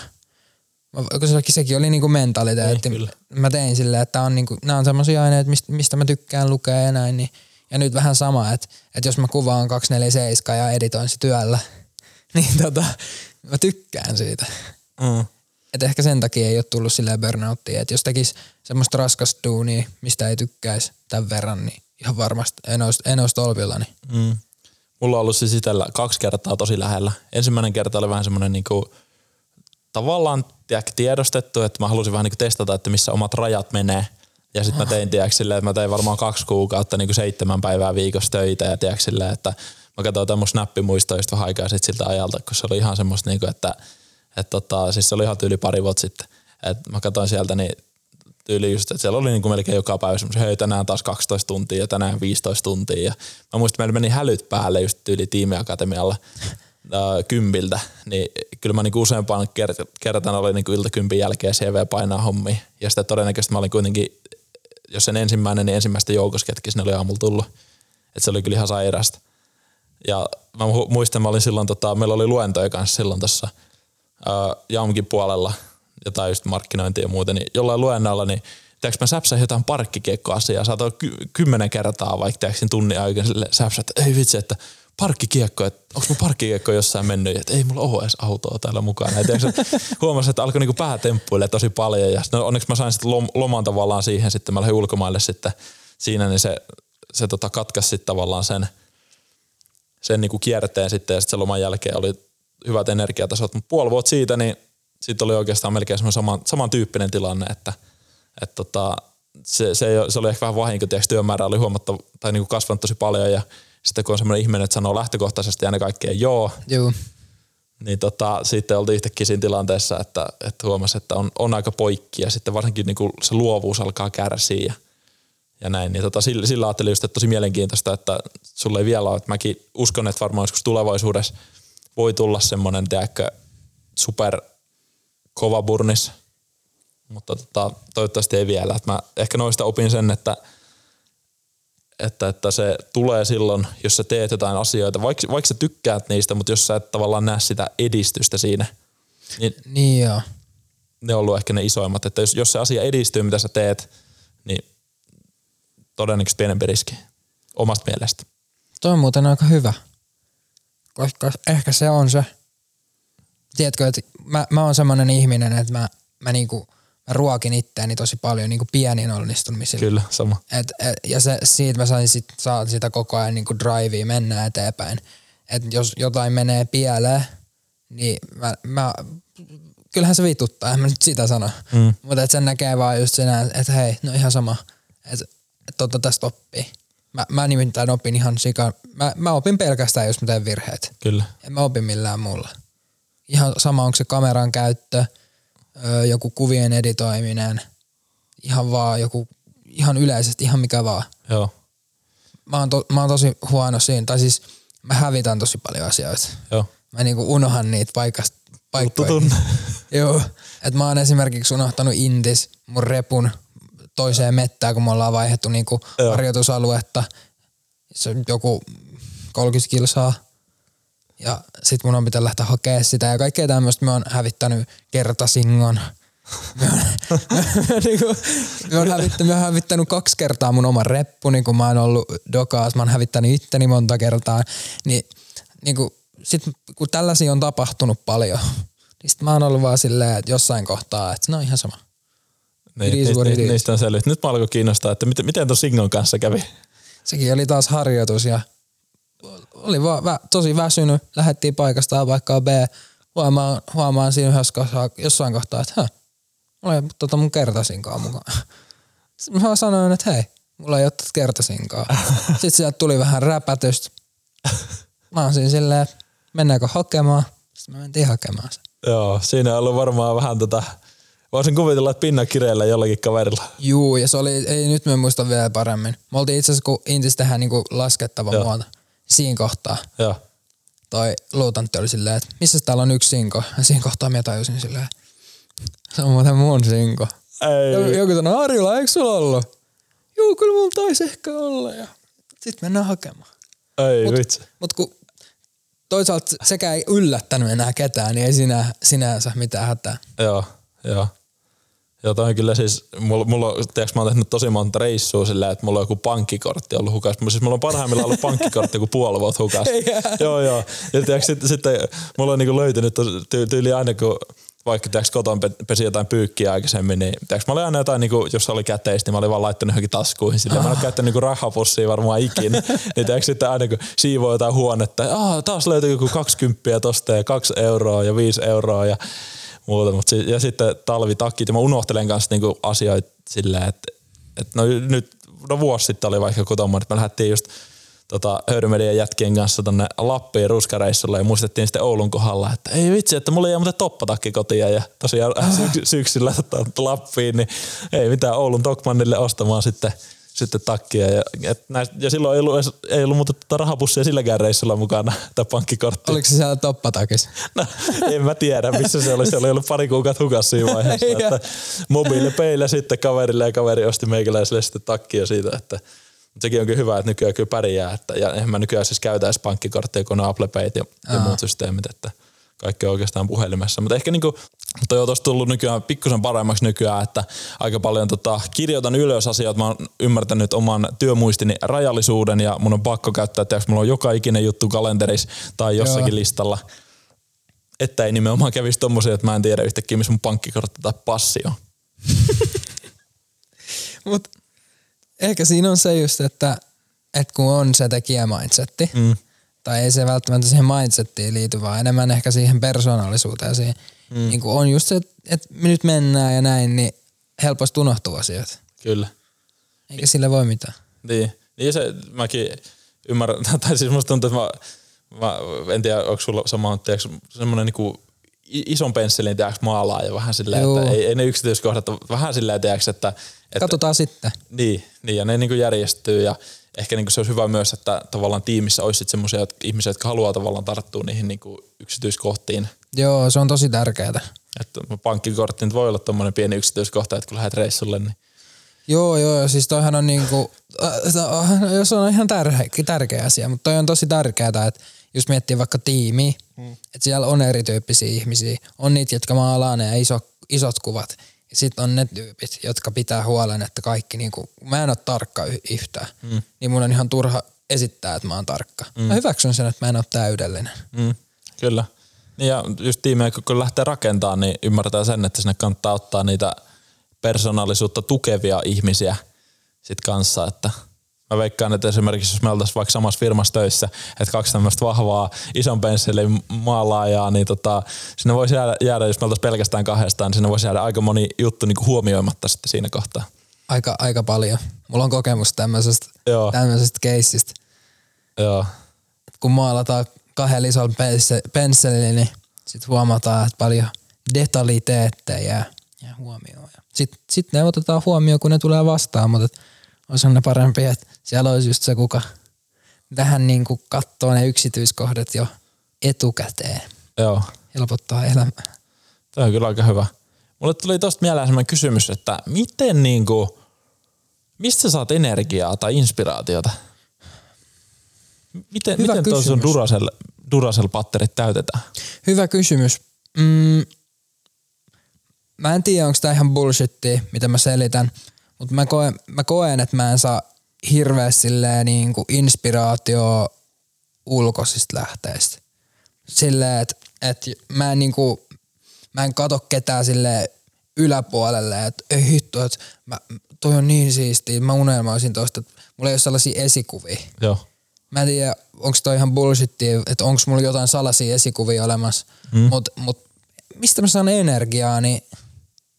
Kun se- sekin oli niinku mentaliteetti. Niin, kyllä. mä tein silleen, että on niinku, nämä on semmoisia aineita, mistä, mistä mä tykkään lukea ja näin. Niin, ja nyt vähän sama, että, että jos mä kuvaan 247 ja editoin se työllä, niin tota, mä tykkään siitä. Mm. Et ehkä sen takia ei ole tullut silleen burnouttia, että jos tekisi semmoista raskasta duunia, mistä ei tykkäisi tämän verran, niin ihan varmasti en olisi, en olisi tolpillani. Mm. Mulla on ollut siis kaksi kertaa tosi lähellä. Ensimmäinen kerta oli vähän semmoinen niinku, tavallaan tiedostettu, että mä halusin vähän niinku testata, että missä omat rajat menee. Ja sitten mä tein, tiedätkö, silleen, että mä tein varmaan kaksi kuukautta niinku seitsemän päivää viikossa töitä ja tiedätkö, silleen, että mä katsoin jotain mun snappimuistoja just vähän aikaa sit siltä ajalta, kun se oli ihan semmoista, niinku, että, että tota, siis se oli ihan tyyli pari vuotta sitten. Et mä katsoin sieltä, niin tyyli just, että siellä oli niin kuin melkein joka päivä semmoisia, hei tänään taas 12 tuntia ja tänään 15 tuntia. Ja mä muistan, meillä meni hälyt päälle just tyyli tiimiakatemialla ää, kympiltä, niin kyllä mä niinku useampaan kert- kertaan olin niinku iltakympin jälkeen CV painaa hommi. Ja sitten todennäköisesti mä olin kuitenkin, jos sen ensimmäinen, niin ensimmäistä joukossa, ketkä sinne oli aamulla tullut. Että se oli kyllä ihan sairasta. Ja mä mu- muistan, mä olin silloin, tota, meillä oli luentoja kanssa silloin tuossa Jamkin puolella, jotain just markkinointia ja muuta, niin jollain luennolla, niin tiedätkö, mä säpsäin jotain parkkikiekkoasiaa, saatoin ky- kymmenen kertaa vaikka tiedätkö, tunnin aikana sille säpsä, että ei vitsi, että parkkikiekko, että onko mun parkkikiekko jossain mennyt, että ei mulla ole edes autoa täällä mukana. Tiedätkö, huomasin, että alkoi niinku pää temppuille tosi paljon ja no, onneksi mä sain sitten lom- loman tavallaan siihen, sitten mä lähdin ulkomaille sitten siinä, niin se, se tota katkaisi sitten tavallaan sen, sen niinku kierteen sitten ja sitten sen loman jälkeen oli hyvät energiatasot, mutta puoli vuotta siitä, niin sitten oli oikeastaan melkein semmoinen saman, samantyyppinen tilanne, että et tota, se, se, se, oli ehkä vähän vahinko, tiedätkö, työmäärä oli huomattava, tai niinku kasvanut tosi paljon ja sitten kun on semmoinen ihminen, että sanoo lähtökohtaisesti aina kaikkeen joo, Juu. niin tota, sitten oltiin yhtäkkiä siinä tilanteessa, että, että huomasi, että on, on aika poikki ja sitten varsinkin niin kuin se luovuus alkaa kärsiä ja, ja näin. Niin tota, sillä, sillä ajattelin just, että tosi mielenkiintoista, että sulle ei vielä ole, että mäkin uskon, että varmaan joskus tulevaisuudessa voi tulla semmoinen, tiedätkö, super kova burnis, mutta tota, toivottavasti ei vielä. Että mä ehkä noista opin sen, että, että, että se tulee silloin, jos sä teet jotain asioita, vaikka, vaikka sä tykkäät niistä, mutta jos sä et tavallaan näe sitä edistystä siinä, niin Niin joo. ne on ollut ehkä ne isoimmat. Että jos, jos se asia edistyy, mitä sä teet, niin todennäköisesti pienempi riski omasta mielestä. Toi on muuten aika hyvä. Koska ehkä se on se. Tiedätkö, että mä, mä oon semmonen ihminen, että mä, mä, niinku, mä ruokin itteeni tosi paljon niinku pieniin onnistumisilla. Kyllä, sama. Et, et, ja se, siitä mä sain sit, saan sitä koko ajan niinku drivea mennä eteenpäin. Et jos jotain menee pieleen, niin mä, mä, kyllähän se vituttaa, en mä nyt sitä sano. Mm. Mutta sen näkee vaan just sinä, että hei, no ihan sama, että et tota tästä oppii. Mä, mä nimittäin opin ihan sika, mä, mä opin pelkästään, jos mä teen virheet. Kyllä. En mä opi millään muulla. Ihan sama, onko se kameran käyttö, öö, joku kuvien editoiminen, ihan vaan joku, ihan yleisesti, ihan mikä vaan. Joo, Mä oon, to, mä oon tosi huono siinä, tai siis mä hävitän tosi paljon asioita. joo. Mä niinku unohan niitä paikasta, paikkoja. tunne. Joo, että mä oon esimerkiksi unohtanut Intis mun repun toiseen mettään, kun me ollaan vaihdettu niinku Joo. harjoitusaluetta. Se on joku 30 kilsaa. Ja sit mun on pitää lähteä hakemaan sitä ja kaikkea tämmöistä. Me on hävittänyt kertasingon. Me on, me, niinku, me, on hävittä, me on hävittänyt kaksi kertaa mun oman reppuni, kun mä oon ollut dokaas. Mä oon hävittänyt itteni monta kertaa. Niin, niinku, sit kun tällaisia on tapahtunut paljon, niin sit mä oon ollut vaan silleen, että jossain kohtaa, että no ihan sama. Niin, niistä, it niistä, is. niistä on selvitty. Nyt mä alkoi kiinnostaa, että miten, miten tuon Singon kanssa kävi. Sekin oli taas harjoitus ja oli vaan vä, tosi väsynyt. Lähettiin paikasta A paikkaa B. Huomaan, huomaan siinä yhdessä kohtaa, jossain kohtaa, että hä, mulla ei tota mun kertasinkaan mukaan. Sitten mä sanoin, että hei, mulla ei ole tätä kertasinkaa. Sitten sieltä tuli vähän räpätystä. Mä oon siinä silleen, mennäänkö hakemaan? Sitten me mentiin hakemaan sen. Joo, siinä on ollut varmaan vähän tota, voisin kuvitella, että pinna kireellä jollakin kaverilla. Juu, ja se oli, ei nyt mä muista vielä paremmin. Me oltiin itse asiassa, kun Intis tehdään niinku laskettava Joo. muoto. Siinä kohtaa Joo. toi luutantti oli silleen, että missä täällä on yksi sinko? Ja siinä kohtaa mä tajusin silleen, se on muuten mun sinko. Joku, Ei, joku sanoi, Arjula, eikö sulla ollut? Juu, kyllä mulla taisi ehkä olla. Ja sitten mennään hakemaan. ei Mut- vitsi. Mutta kun toisaalta sekä ei yllättänyt enää ketään, niin ei sinä, sinänsä mitään hätää. Joo, joo. Joo, toi on kyllä siis, mulla, mulla on, tiiäks, mä oon tehnyt tosi monta reissua silleen, että mulla on joku pankkikortti ollut hukas. Siis mulla on parhaimmillaan ollut pankkikortti joku puoli vuotta hukas. joo, joo. Ja tiiäks, sitten, sitten mulla on niinku löytynyt ty, tyyli aina kun vaikka tiiäks, koton pe- pesi jotain pyykkiä aikaisemmin, niin tiiäks, mä olin aina jotain, niinku, jos oli käteistä, niin mä olin vaan laittanut johonkin taskuihin. Silleen, mä en ole käyttänyt niinku rahapussia varmaan ikinä. niin tiiäks, sitten aina kun siivoo jotain huonetta, ah, taas löytyi joku 20 tosta ja 2 euroa ja 5 euroa ja muuta. Mut si- ja sitten talvitakit ja mä unohtelen kanssa niinku asioita silleen, että et no nyt no vuosi sitten oli vaikka tommoinen, että me lähdettiin just tota, Höyrymedian jätkien kanssa tonne Lappiin ruskareissulle ja muistettiin sitten Oulun kohdalla, että ei vitsi, että mulla jäi muuten toppatakki kotiin ja tosiaan syks- syksyllä tota, Lappiin, niin ei mitään Oulun Tokmannille ostamaan sitten sitten takkia. Ja, et näistä, ja silloin ei ollut, edes, ei ollut muuta tota rahapussia silläkään reissulla mukana, tai pankkikortti. Oliko se siellä toppatakissa? No, en mä tiedä, missä se oli. Se oli ollut pari kuukautta hukassa siinä vaiheessa. Että mobiilipeillä sitten kaverille ja kaveri osti meikäläiselle sitten takkia siitä, että sekin on kyllä hyvä, että nykyään kyllä pärjää. Että, ja en mä nykyään siis käytä edes pankkikortteja, kun on Apple Pay ja, ja muut systeemit, että kaikki on oikeastaan puhelimessa. Mutta ehkä niinku, toi on tullut nykyään pikkusen paremmaksi nykyään, että aika paljon tota, kirjoitan ylös asioita. Mä oon ymmärtänyt oman työmuistini rajallisuuden ja mun on pakko käyttää, että mulla on joka ikinen juttu kalenterissa tai jossakin Joo. listalla. Että ei nimenomaan kävisi tommosia, että mä en tiedä yhtäkkiä, missä mun pankkikortti tai passi on. Mut ehkä siinä on se just, että, että kun on se tekijämindsetti, Mm. Tai ei se välttämättä siihen mindsettiin liity, vaan enemmän ehkä siihen persoonallisuuteen. Siihen, mm. niin kuin on just se, että me nyt mennään ja näin, niin helposti unohtuu asiat. Kyllä. Eikä sille voi mitään. Niin, niin se mäkin ymmärrän, tai siis musta tuntuu, että mä, mä en tiedä, onko sulla sama, tiedätkö, semmoinen niinku ison pensselin tiedätkö, maalaa ja vähän silleen, Joo. että ei, ei, ne yksityiskohdat vähän silleen, tiedätkö, että, että Katsotaan sitten. niin, niin, ja ne niinku järjestyy ja ehkä niinku se olisi hyvä myös, että tavallaan tiimissä olisi semmoisia ihmisiä, jotka haluaa tavallaan tarttua niihin niinku yksityiskohtiin. Joo, se on tosi tärkeää. Että pankkikortti nyt voi olla tommonen pieni yksityiskohta, että kun lähdet reissulle, niin Joo, joo, siis toihan on niinku, äh, jos on ihan tärkeä, tärkeä asia, mutta toi on tosi tärkeää, että jos miettii vaikka tiimiä, mm. että siellä on erityyppisiä ihmisiä. On niitä, jotka maalaa ne iso, isot kuvat. Sitten on ne tyypit, jotka pitää huolen, että kaikki niinku, mä en ole tarkka yhtään. Mm. Niin mun on ihan turha esittää, että mä oon tarkka. Mm. Mä hyväksyn sen, että mä en ole täydellinen. Mm, kyllä. Niin Ja just tiimejä, kun lähtee rakentamaan, niin ymmärtää sen, että sinne kannattaa ottaa niitä persoonallisuutta tukevia ihmisiä sit kanssa, että mä veikkaan, että esimerkiksi jos me oltaisiin vaikka samassa firmassa töissä, että kaksi tämmöistä vahvaa ison pensselin maalaajaa, niin tota, sinne voisi jäädä, jäädä, jos me oltaisiin pelkästään kahdestaan, niin sinne voisi jäädä aika moni juttu niin huomioimatta sitten siinä kohtaa. Aika, aika paljon. Mulla on kokemus tämmöisestä, Joo. tämmöisestä keissistä. Joo, kun maalataan kahdella isolla pense- pensselillä, niin sit huomataan, että paljon detaliteetteja jää, jää huomioon. Sitten sit ne otetaan huomioon, kun ne tulee vastaan, mutta olisi ne parempi, että siellä olisi just se, kuka vähän niin kuin katsoo ne yksityiskohdat jo etukäteen. joo. Helpottaa elämää. Tämä on kyllä aika hyvä. Mulle tuli tosta mieleen sellainen kysymys, että miten niinku, mistä sä saat energiaa tai inspiraatiota? Miten, Hyvä miten tuo sun kysymys. Duracell, Duracell-patterit täytetään? Hyvä kysymys. Mm, mä en tiedä, onko tämä ihan bullshittia, mitä mä selitän, mutta mä koen, mä koen, että mä en saa hirveästi silleen niin kuin inspiraatio ulkoisista lähteistä. Silleen, että, että mä en niin kuin, mä en kato ketään sille yläpuolelle, että ei hitto, että mä, toi on niin siistiä, mä unelmoisin tosta, että mulla ei ole sellaisia esikuvia. Joo. Mä en tiedä, onko toi ihan bullshittia, että onko mulla jotain salaisia esikuvia olemassa, mm. mutta mut, mistä mä saan energiaa, niin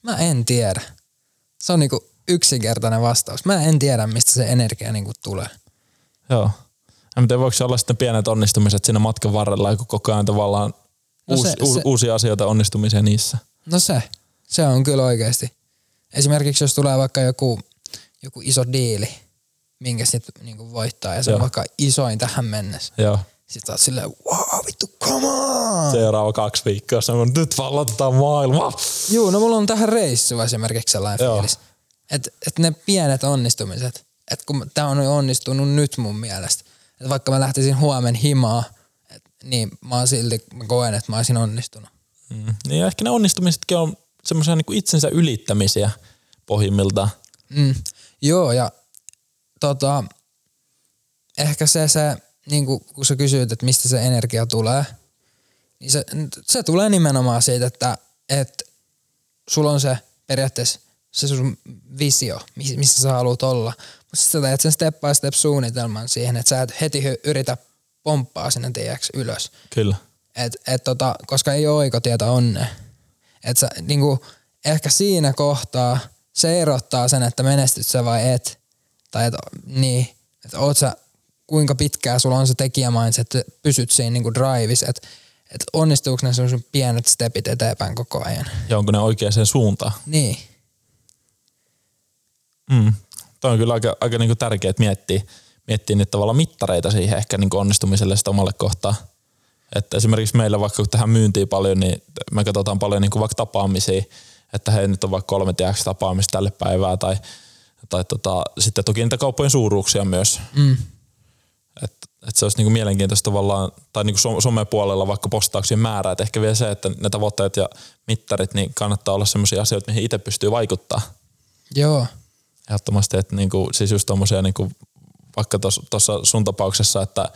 mä en tiedä. Se on niinku yksinkertainen vastaus. Mä en tiedä, mistä se energia niinku tulee. Joo. En tiedä, voiko se olla sitten pienet onnistumiset siinä matkan varrella, kun koko ajan tavallaan No uusi, se- u, se- uusia asioita onnistumisia niissä. No se, se on kyllä oikeasti. Esimerkiksi jos tulee vaikka joku, joku iso diili, minkä sitten niinku voittaa ja se on Joo. vaikka isoin tähän mennessä. Joo. Sitten oot silleen, wow, vittu, come on! Seuraava kaksi viikkoa, se on nyt vallotetaan maailmaa. Juu, no mulla on tähän reissu esimerkiksi sellainen Joo. fiilis. Että et ne pienet onnistumiset, että kun tää on onnistunut nyt mun mielestä. Että vaikka mä lähtisin huomen himaa, et, niin mä oon silti, mä koen, että mä olisin onnistunut. Mm. Niin ja ehkä ne onnistumisetkin on semmoisia niin itsensä ylittämisiä pohjimmiltaan. Mm. Joo, ja tota, ehkä se, se niin kun sä kysyit, että mistä se energia tulee, niin se, se tulee nimenomaan siitä, että, että sulla on se periaatteessa se sun visio, miss- missä sä haluat olla. Mutta sitten sä teet sen step by step suunnitelman siihen, että sä et heti yritä pomppaa sinne tiiäks, ylös. Kyllä. Et, et tota, koska ei ole oikotietä onnea. Et sä, niinku, ehkä siinä kohtaa se erottaa sen, että menestyt sä vai et. Tai et, niin, että oot sä, kuinka pitkää sulla on se tekijämindset, että pysyt siinä niinku driveissa, että et onnistuuko ne sun pienet stepit eteenpäin koko ajan. Ja onko ne oikeaan suuntaan? Niin. Mm. Toi on kyllä aika, aika niinku tärkeää miettiä, miettiä niitä tavallaan mittareita siihen ehkä niinku onnistumiselle sitä omalle kohtaa. Että esimerkiksi meillä vaikka kun tähän myyntiin paljon, niin me katsotaan paljon niinku vaikka tapaamisia, että hei nyt on vaikka kolme tiedäks tapaamista tälle päivää tai, tai tota, sitten toki niitä kauppojen suuruuksia myös. Mm. Että et se olisi niinku mielenkiintoista tavallaan, tai niinku som- somepuolella vaikka postauksien määrää, että ehkä vielä se, että ne tavoitteet ja mittarit, niin kannattaa olla sellaisia asioita, mihin itse pystyy vaikuttaa. Joo. Ehdottomasti, että niinku, siis just tommosia niinku, vaikka tuossa sun tapauksessa, että,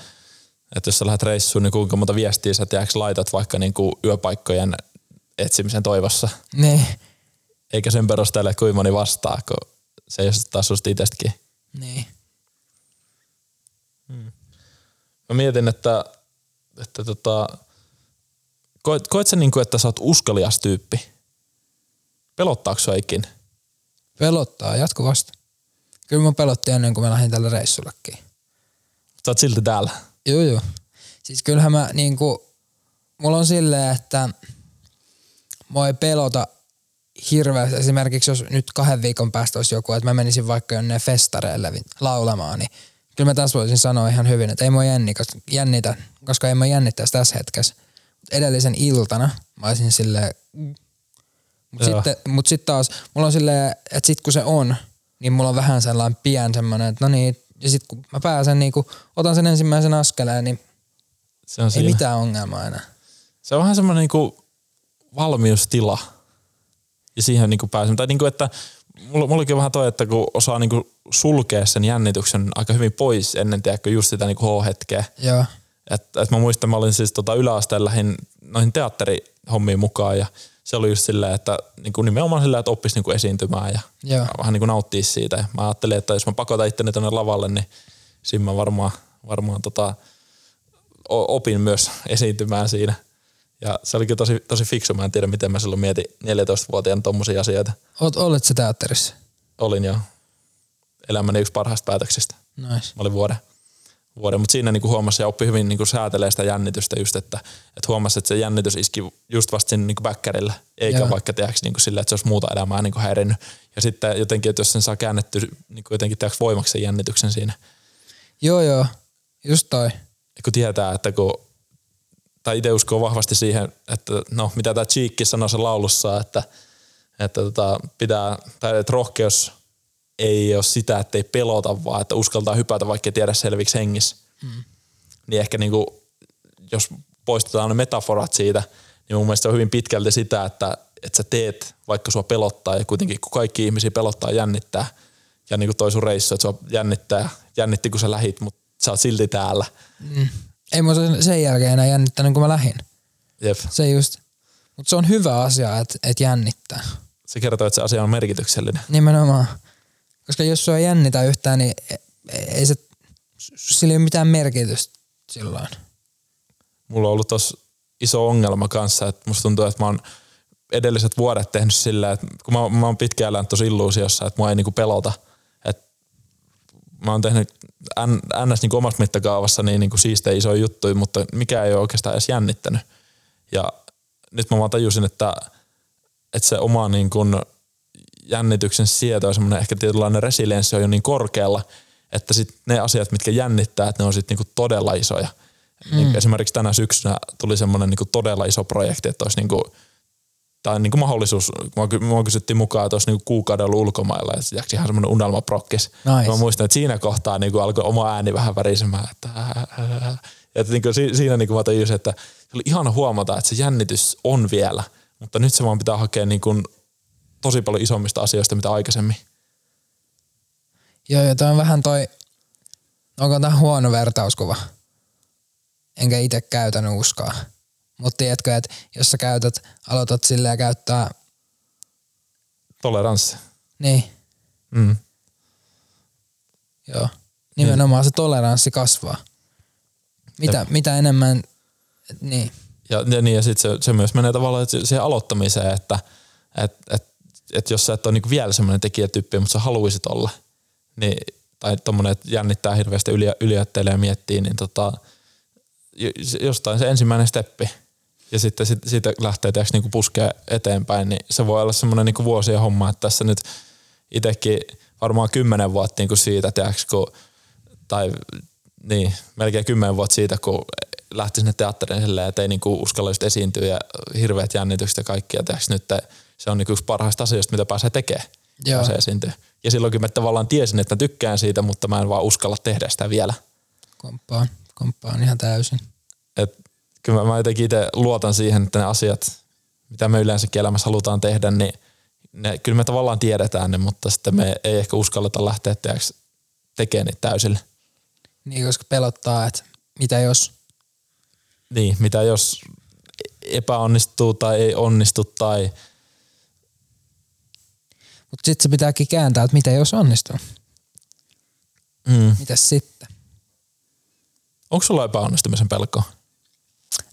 että jos sä lähdet reissuun, niin kuinka monta viestiä sä tiedäks laitat vaikka niinku yöpaikkojen etsimisen toivossa, Niin. eikä sen perusteella, että kuinka moni vastaa, kun se ei ole taas susta itsestäkin. Niin. Mä mietin, että, että tota, koet, koet sä niinku, että sä oot uskalias tyyppi? Pelottaako sua ikinä? Pelottaa jatkuvasti. Kyllä mun pelotti ennen kuin mä lähdin tälle reissullekin. Sä oot silti täällä. Joo, joo. Siis kyllähän mä niinku, mulla on silleen, että mua ei pelota hirveästi. Esimerkiksi jos nyt kahden viikon päästä olisi joku, että mä menisin vaikka jonne festareille laulamaan, niin kyllä mä tässä voisin sanoa ihan hyvin, että ei mua jänni, koska, jännitä, koska ei mua jännittäisi tässä hetkessä. Edellisen iltana mä olisin silleen, mutta sitten, mut sitten taas, mulla on silleen, että sit kun se on, niin mulla on vähän sellainen pien semmoinen, että no niin, ja sitten kun mä pääsen niinku, otan sen ensimmäisen askeleen, niin Se on ei siinä. mitään ongelmaa enää. Se on vähän semmoinen niinku valmiustila. Ja siihen niinku pääsen. Tai niinku, että mulla, mullakin on vähän toi, että kun osaa niinku sulkea sen jännityksen aika hyvin pois ennen tiedätkö, just sitä niinku H-hetkeä. Joo. Et, et mä muistan, mä olin siis tota yläasteella lähdin noihin teatterihommiin mukaan ja se oli just silleen, että niinku nimenomaan silleen, että oppisi niinku esiintymään ja Joo. vähän niinku nauttia siitä. Ja mä ajattelin, että jos mä pakotan itteni tonne lavalle, niin siinä mä varmaan, varmaan tota, opin myös esiintymään siinä. Ja se olikin tosi, tosi fiksu. Mä en tiedä, miten mä silloin mietin 14-vuotiaana tommosia asioita. Oot, olet sä teatterissa? Olin jo elämäni yksi parhaista päätöksistä. Nice. Mä olin vuoden. Vuoden. Mutta siinä niinku huomasi ja oppi hyvin niinku säätelee sitä jännitystä just, että, että huomasi, että se jännitys iski just vasta sinne niinku bäkkärillä, eikä Joo. vaikka tiedäks, niinku sillä, että se olisi muuta elämää niinku häirinnyt. Ja sitten jotenkin, että jos sen saa käännetty niinku jotenkin tiedäks, voimaksi sen jännityksen siinä. Joo, joo. Just toi. Ja kun tietää, että kun, tai itse uskoo vahvasti siihen, että no mitä tämä Cheekki sanoi se laulussa, että, että tota, pitää, tai että rohkeus ei ole sitä, että ei pelota, vaan että uskaltaa hypätä, vaikka ei tiedä selviksi hengissä. Mm. Niin ehkä niinku, jos poistetaan ne metaforat siitä, niin mun mielestä se on hyvin pitkälti sitä, että, että sä teet, vaikka sua pelottaa, ja kuitenkin kun kaikki ihmisiä pelottaa jännittää, ja niin kuin toi sun reissu, että sua jännittää, jännitti kun sä lähit, mutta sä oot silti täällä. Mm. Ei mua sen- jälkeen enää jännittänyt, kun mä lähdin. Jep. Se just. Mutta se on hyvä asia, että et jännittää. Se kertoo, että se asia on merkityksellinen. Nimenomaan. Koska jos sua ei jännitä yhtään, niin e- ei se, sillä ei ole mitään merkitystä silloin. Mulla on ollut tos iso ongelma kanssa, että musta tuntuu, että mä oon edelliset vuodet tehnyt sillä, että kun mä, mä oon pitkään elänyt tosi illuusiossa, että mua ei niinku pelota. Että mä oon tehnyt NS niinku omassa mittakaavassa niin niinku siistejä isoja juttuja, mutta mikä ei ole oikeastaan edes jännittänyt. Ja nyt mä vaan tajusin, että, että se oma niin kuin jännityksen sieto ja semmoinen ehkä tietynlainen resilienssi on jo niin korkealla, että sit ne asiat, mitkä jännittää, että ne on sitten niinku todella isoja. Mm. Niin esimerkiksi tänä syksynä tuli semmoinen niinku todella iso projekti, että olisi niinku, tai niinku mahdollisuus, mua, ky- mua kysyttiin mukaan, että olisi niinku kuukauden ollut ulkomailla ja se ihan semmoinen unelmaprokkis. Nice. Mä muistan, että siinä kohtaa niinku alkoi oma ääni vähän värisemään, että että niinku si- siinä niinku mä tajusin, että oli ihana huomata, että se jännitys on vielä, mutta nyt se vaan pitää hakea niinku tosi paljon isommista asioista, mitä aikaisemmin. Joo, ja toi on vähän toi, onko tämä huono vertauskuva? Enkä itse käytänyt uskoa. Mutta tiedätkö, että jos sä käytät, aloitat silleen käyttää, Toleranssi. niin, Mm. joo, nimenomaan se toleranssi kasvaa. Mitä, mitä enemmän, niin, Ja, ja, niin, ja sitten se, se, myös menee tavallaan siihen aloittamiseen, että et, et, et jos sä et ole niinku vielä semmoinen tekijätyyppi, mutta sä haluaisit olla, niin, tai tommonen, että jännittää hirveästi yli, yliajattelee ja miettii, niin tota, jostain se ensimmäinen steppi, ja sitten sit, siitä lähtee tiiäks, niinku puskea eteenpäin, niin se voi olla semmoinen niinku vuosien homma, että tässä nyt itsekin varmaan kymmenen vuotta niinku siitä, tiiäks, kun, tai niin, melkein kymmenen vuotta siitä, kun lähti sinne teatteriin silleen, että ei niinku uskalla just esiintyä ja hirveät jännitykset ja kaikki. Ja tiiäks, nyt se on niinku yksi parhaista asioista, mitä pääsee tekemään. Joo. Pääsee esiintyä. Ja silloinkin mä tavallaan tiesin, että mä tykkään siitä, mutta mä en vaan uskalla tehdä sitä vielä. komppaan, komppaan ihan täysin. Et kyllä mä, mä jotenkin itse luotan siihen, että ne asiat, mitä me yleensäkin elämässä halutaan tehdä, niin ne, kyllä me tavallaan tiedetään ne, mutta sitten me ei ehkä uskalleta lähteä tekemään niitä täysille. Niin, koska pelottaa, että mitä jos, Niin, mitä jos epäonnistuu tai ei onnistu tai mutta sitten se pitääkin kääntää, että mitä jos onnistuu. mm. Mitäs sitten? onko sulla epäonnistumisen pelkoa?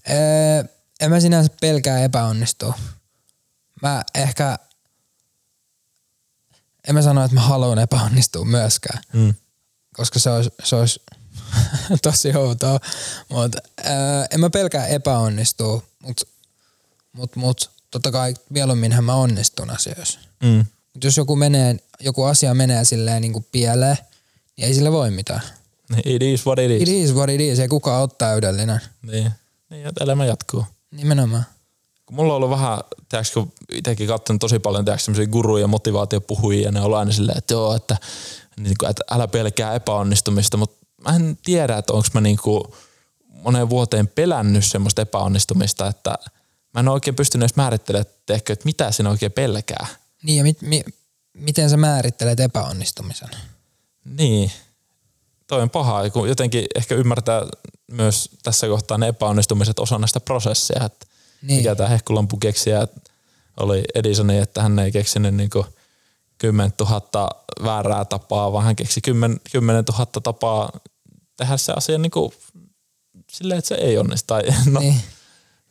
Öö, en mä sinänsä pelkää epäonnistua. Mä ehkä, en mä sano, että mä haluan epäonnistua myöskään, Mm. koska se olisi, se olisi tosi outoa. Mutta en mä pelkää epäonnistua, mutta mut, mut, totta kai mieluumminhan mä onnistun asioissa. Mm. Mut jos joku, menee, joku asia menee silleen niin kuin pieleen, niin ei sille voi mitään. It is what it is. It is what it is, ei kukaan ole täydellinen. Niin, niin että elämä jatkuu. Nimenomaan. Kun mulla on ollut vähän, tiedätkö, kun itsekin katsonut tosi paljon tiedätkö, semmoisia guruja, motivaatiopuhujia, ja ne on aina silleen, että joo, että, niin kuin, että älä pelkää epäonnistumista, mutta mä en tiedä, että onko mä niin kuin moneen vuoteen pelännyt semmoista epäonnistumista, että mä en ole oikein pystynyt edes määrittelemään, että, ehkä, että mitä siinä oikein pelkää. Niin ja mit, mi, miten sä määrittelet epäonnistumisen? Niin, toi on paha, kun jotenkin ehkä ymmärtää myös tässä kohtaa ne epäonnistumiset osana sitä prosessia, että niin. mikä tämä hehkulampu keksiä oli Edisoni, että hän ei keksinyt niinku 10 000 väärää tapaa, vaan hän keksi 10, 10 000 tapaa tehdä se asia niinku silleen, että se ei onnistu. Tai, no, Niin,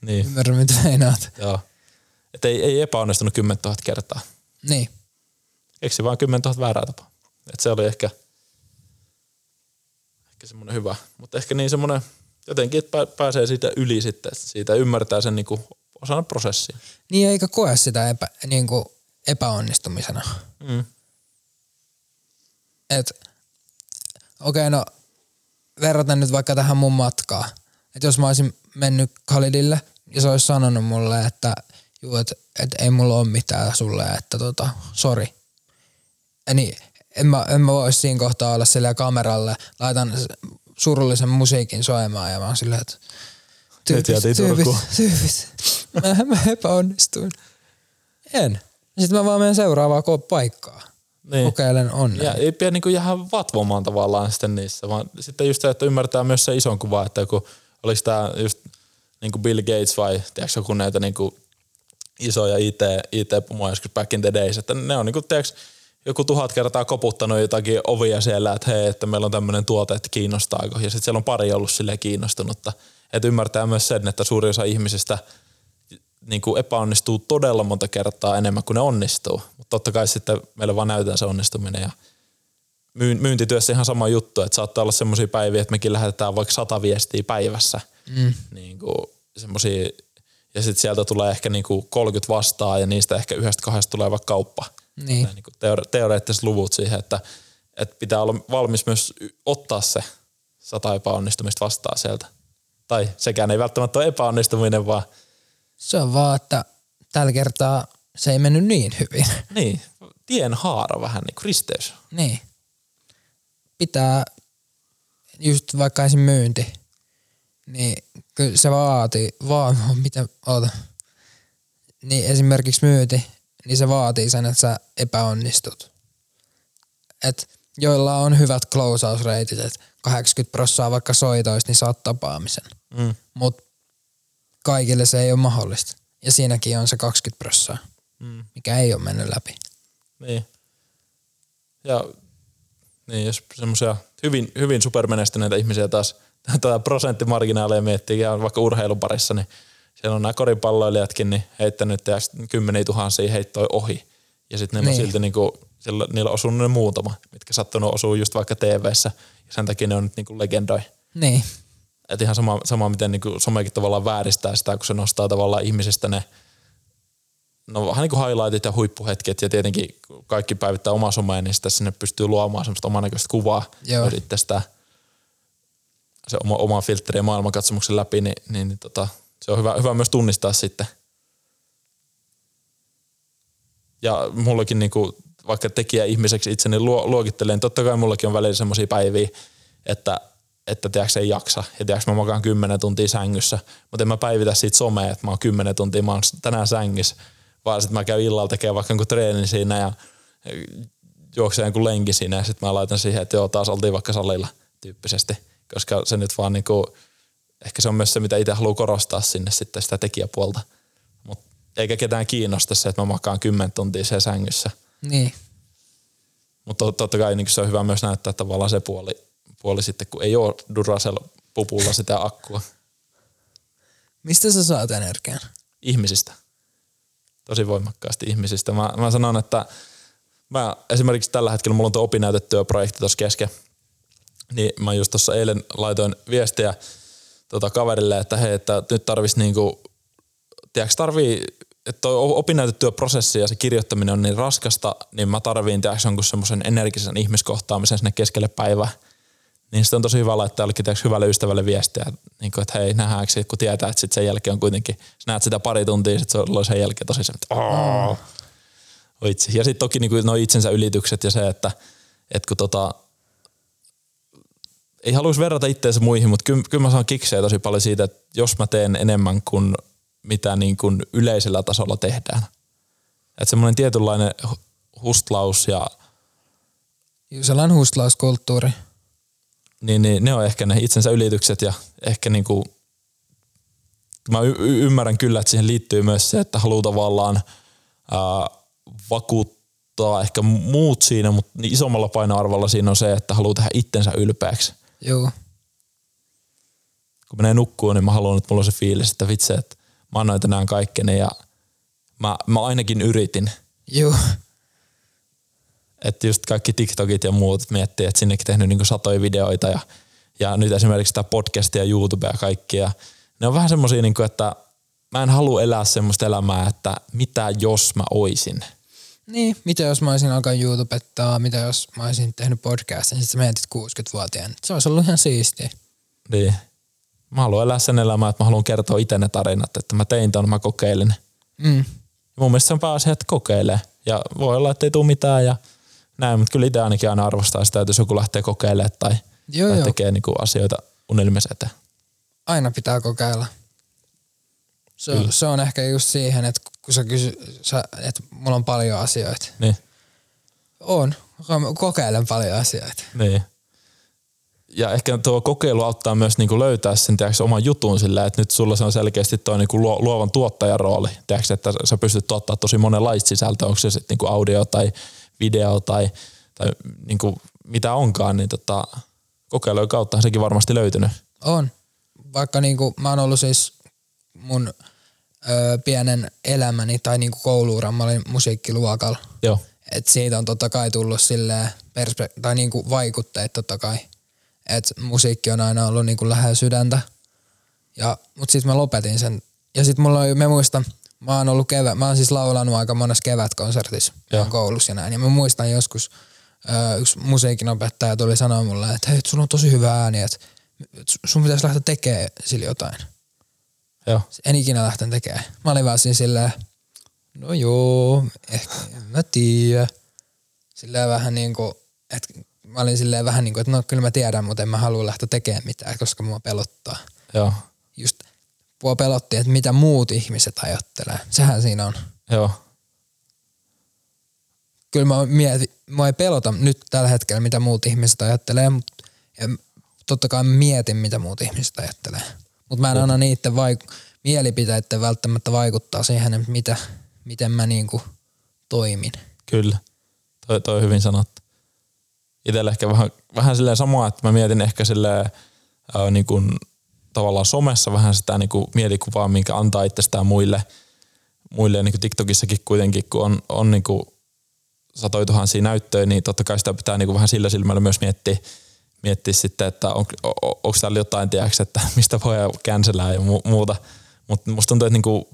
niin. ymmärrän mitä meinaat. Joo. Että ei, ei epäonnistunut 10 000 kertaa. Niin, Keksi vaan 10 000 väärää tapaa. Et se oli ehkä, ehkä semmoinen hyvä. Mutta ehkä niin semmoinen jotenkin, että pää- pääsee siitä yli sitten, että siitä ymmärtää sen niinku osana prosessia. niin eikä koe sitä epä, niin kuin epäonnistumisena. Mm. Et, okei, okay, no verraten nyt vaikka tähän mun matkaa. Että jos mä olisin mennyt Khalidille ja se olisi sanonut mulle, että juu, et, et ei mulla ole mitään sulle, että tota, sori. Niin en mä, en mä voisi siinä kohtaa olla sillä kameralle, laitan surullisen musiikin soimaan ja mä oon silleen, että jäätiin Turkuun. tyypit, mä, mä epäonnistuin. En. Sitten mä vaan menen seuraavaan paikkaan. Niin. Kokeilen onnea. Ja ei pidä niinku jäädä vatvomaan tavallaan sitten niissä, vaan sitten just se, että ymmärtää myös se ison kuva, että joku, oliko tämä just niinku Bill Gates vai tiedätkö joku näitä niinku isoja IT, IT-pomoja joskus back in the days, että ne on niinku, tiedätkö, joku tuhat kertaa koputtanut jotakin ovia siellä, että hei, että meillä on tämmöinen tuote, että kiinnostaako. Ja sitten siellä on pari ollut silleen kiinnostunutta. Että ymmärtää myös sen, että suuri osa ihmisistä niin kuin epäonnistuu todella monta kertaa enemmän kuin ne onnistuu. Mutta totta kai sitten meille vaan näytetään se onnistuminen ja myyn- myyntityössä ihan sama juttu, että saattaa olla semmoisia päiviä, että mekin lähetetään vaikka sata viestiä päivässä. Mm. Niin kuin semmosia, ja sitten sieltä tulee ehkä niin kuin 30 vastaa ja niistä ehkä yhdestä kahdesta tulee vaikka kauppa. Niin. Tai niin kuin teore- teoreettiset luvut siihen, että, että pitää olla valmis myös ottaa se sata epäonnistumista vastaan sieltä. Tai sekään ei välttämättä ole epäonnistuminen, vaan Se on vaan, että tällä kertaa se ei mennyt niin hyvin. niin, tien haara vähän niin kuin risteys. niin. Pitää just vaikka esim. myynti, niin kyllä se vaatii, vaan, mitä, oota. Niin esimerkiksi myynti, niin se vaatii sen, että sä epäonnistut. Et joilla on hyvät closeout-reitit, että 80 prossaa vaikka soitoista, niin saat tapaamisen. Mm. Mutta kaikille se ei ole mahdollista. Ja siinäkin on se 20 prossaa, Mm. mikä ei ole mennyt läpi. Niin. Ja niin, jos semmoisia hyvin, hyvin supermenestyneitä ihmisiä taas tätä prosenttimarginaalia miettii, ja vaikka urheilun parissa, niin siellä on nämä koripalloilijatkin niin heittänyt ja kymmeniä tuhansia heittoi ohi. Ja sitten niillä Niin. on silti niinku, sillä, niillä on osunut ne muutama, mitkä sattunut osuu just vaikka TV-ssä. Ja sen takia ne on nyt niinku legendoi. Niin, Et ihan sama, sama miten niinku somekin tavallaan vääristää sitä, kun se nostaa tavallaan ihmisistä ne no vähän niin kuin highlightit ja huippuhetket ja tietenkin kun kaikki päivittää omaa somea, niin sitten sinne pystyy luomaan semmoista omanäköistä kuvaa Joo. Se oma, oma filtteri ja maailmankatsomuksen läpi, niin, niin, niin tota, se on hyvä, hyvä myös tunnistaa sitten. Ja mullakin niinku, vaikka tekijä ihmiseksi itseni luo, luokittelen, niin totta kai mullakin on välillä semmoisia päiviä, että että tiedätkö, ei jaksa. Ja tiedätkö, mä makaan 10 tuntia sängyssä, mutta en mä päivitä siitä somea, että mä oon 10 tuntia, mä oon tänään sängyssä, vaan sitten mä käyn illalla tekemään vaikka jonkun treenin siinä ja juoksee jonkun lenki siinä ja sitten mä laitan siihen, että joo, taas oltiin vaikka salilla tyyppisesti, koska se nyt vaan niinku, ehkä se on myös se, mitä itse haluaa korostaa sinne sitten sitä tekijäpuolta. Mut eikä ketään kiinnosta se, että mä makaan 10 tuntia siellä sängyssä. niin. Mutta totta kai niin se on hyvä myös näyttää tavallaan se puoli, puoli sitten, kun ei ole Duracell-pupulla sitä akkua Mistä sä saat energian? ihmisistä. Tosi voimakkaasti ihmisistä. Mä, mä sanon, että mä esimerkiksi tällä hetkellä mulla on tuo opinnäytetyöprojekti tuossa kesken. Niin mä just tuossa eilen laitoin viestiä tota kaverille, että hei, että nyt tarvisi niinku, tiedätkö, tarvii, että toi opinnäytetyöprosessi ja se kirjoittaminen on niin raskasta, niin mä tarviin, tiedätkö, jonkun semmoisen energisen ihmiskohtaamisen sinne keskelle päivää. Niin sitten on tosi hyvä laittaa jollekin tiedätkö, hyvälle ystävälle viestiä, niin kuin, että hei, nähdäänkö kun tietää, että sit sen jälkeen on kuitenkin, sä näet sitä pari tuntia, sit se on sen jälkeen tosi se, että mm. Vitsi. Ja sitten toki niin nuo itsensä ylitykset ja se, että, että kun tota, ei haluaisi verrata itseensä muihin, mutta kyllä, kyllä mä saan kiksejä tosi paljon siitä, että jos mä teen enemmän kuin mitä niin kuin yleisellä tasolla tehdään. Että semmoinen tietynlainen hustlaus ja... Sellainen hustlauskulttuuri. Niin, niin, ne on ehkä ne itsensä ylitykset ja ehkä niin kuin, mä y- ymmärrän kyllä, että siihen liittyy myös se, että haluaa tavallaan ää, vakuuttaa ehkä muut siinä, mutta niin isommalla painoarvolla siinä on se, että haluaa tehdä itsensä ylpeäksi. Joo. Kun menee nukkuun, niin mä haluan, että mulla on se fiilis, että vitsi, että mä annoin tänään kaikkeni ja mä, mä ainakin yritin. Joo. Että just kaikki TikTokit ja muut miettii, että sinnekin tehnyt niinku satoja videoita ja, ja nyt esimerkiksi tämä podcast ja YouTube ja kaikki. Ja ne on vähän semmosia, niinku, että mä en halua elää semmoista elämää, että mitä jos mä oisin. Niin, mitä jos mä olisin alkanut YouTubettaa, mitä jos mä olisin tehnyt podcastin, niin sitten sä mietit 60-vuotiaana. Se olisi ollut ihan siistiä. Niin. Mä haluan elää sen elämää, että mä haluan kertoa itse ne tarinat, että mä tein ton, mä kokeilin. Mm. Ja mun mielestä se on pääasia, että kokeilee. Ja voi olla, että ei tule mitään ja näin, mutta kyllä itse ainakin aina arvostaa sitä, että jos joku lähtee kokeilemaan tai, joo, tai joo. tekee niinku asioita unelmissa eteen. Aina pitää kokeilla. Se, on, se on ehkä just siihen, että kun sä kysy, sä, että mulla on paljon asioita. Niin. On. Kokeilen paljon asioita. Niin. Ja ehkä tuo kokeilu auttaa myös niinku löytää sen tiiäks, oman jutun sillä, että nyt sulla se on selkeästi tuo niinku luovan tuottajan rooli. Tiiäks, että sä pystyt tuottaa tosi monenlaista sisältöä, onko se sitten niinku audio tai video tai, tai niinku mitä onkaan, niin tota, kokeilujen kautta sekin varmasti löytynyt. On. Vaikka niinku, mä oon ollut siis mun ö, pienen elämäni tai niinku kouluuran, mä olin musiikkiluokalla. Joo. Et siitä on totta kai tullut silleen perspe- tai niinku vaikutteet totta kai. Et musiikki on aina ollut niinku lähellä sydäntä. Ja, mut sitten mä lopetin sen. Ja sitten mulla oli, mä muistan, mä oon ollut kevät, mä oon siis laulanut aika monessa kevätkonsertissa koulussa ja näin. Ja mä muistan joskus, ö, yksi musiikinopettaja tuli sanoa mulle, että hei, sulla on tosi hyvä ääni, että sun pitäisi lähteä tekemään sillä jotain. Joo. En ikinä lähtenyt tekemään. Mä olin vaan siinä silleen, no joo, ehkä, en mä tiedä. Silleen vähän niin kuin, että mä olin silleen vähän niin kuin, että no kyllä mä tiedän, mutta en mä halua lähteä tekemään mitään, koska mua pelottaa. Joo. Just mua pelotti, että mitä muut ihmiset ajattelee. Sehän siinä on. Joo. Kyllä mä mietin, mua ei pelota nyt tällä hetkellä, mitä muut ihmiset ajattelee, mutta totta kai mietin, mitä muut ihmiset ajattelee. Mutta mä en anna niiden vaik- mielipiteiden välttämättä vaikuttaa siihen, että mitä, miten mä niinku toimin. Kyllä, toi, toi on hyvin sanottu. Itsellä ehkä vähän, vähän silleen samaa, että mä mietin ehkä silleen ää, niin kuin, tavallaan somessa vähän sitä niin kuin mielikuvaa, minkä antaa itsestään muille. muille niin kuin TikTokissakin kuitenkin, kun on, on niin kuin satoi tuhansia näyttöjä, niin totta kai sitä pitää niin kuin vähän sillä silmällä myös miettiä, miettiä sitten, että on, on, onko täällä jotain, tiedäks, että mistä voi cancelaa ja muuta. Mutta musta tuntuu, että niinku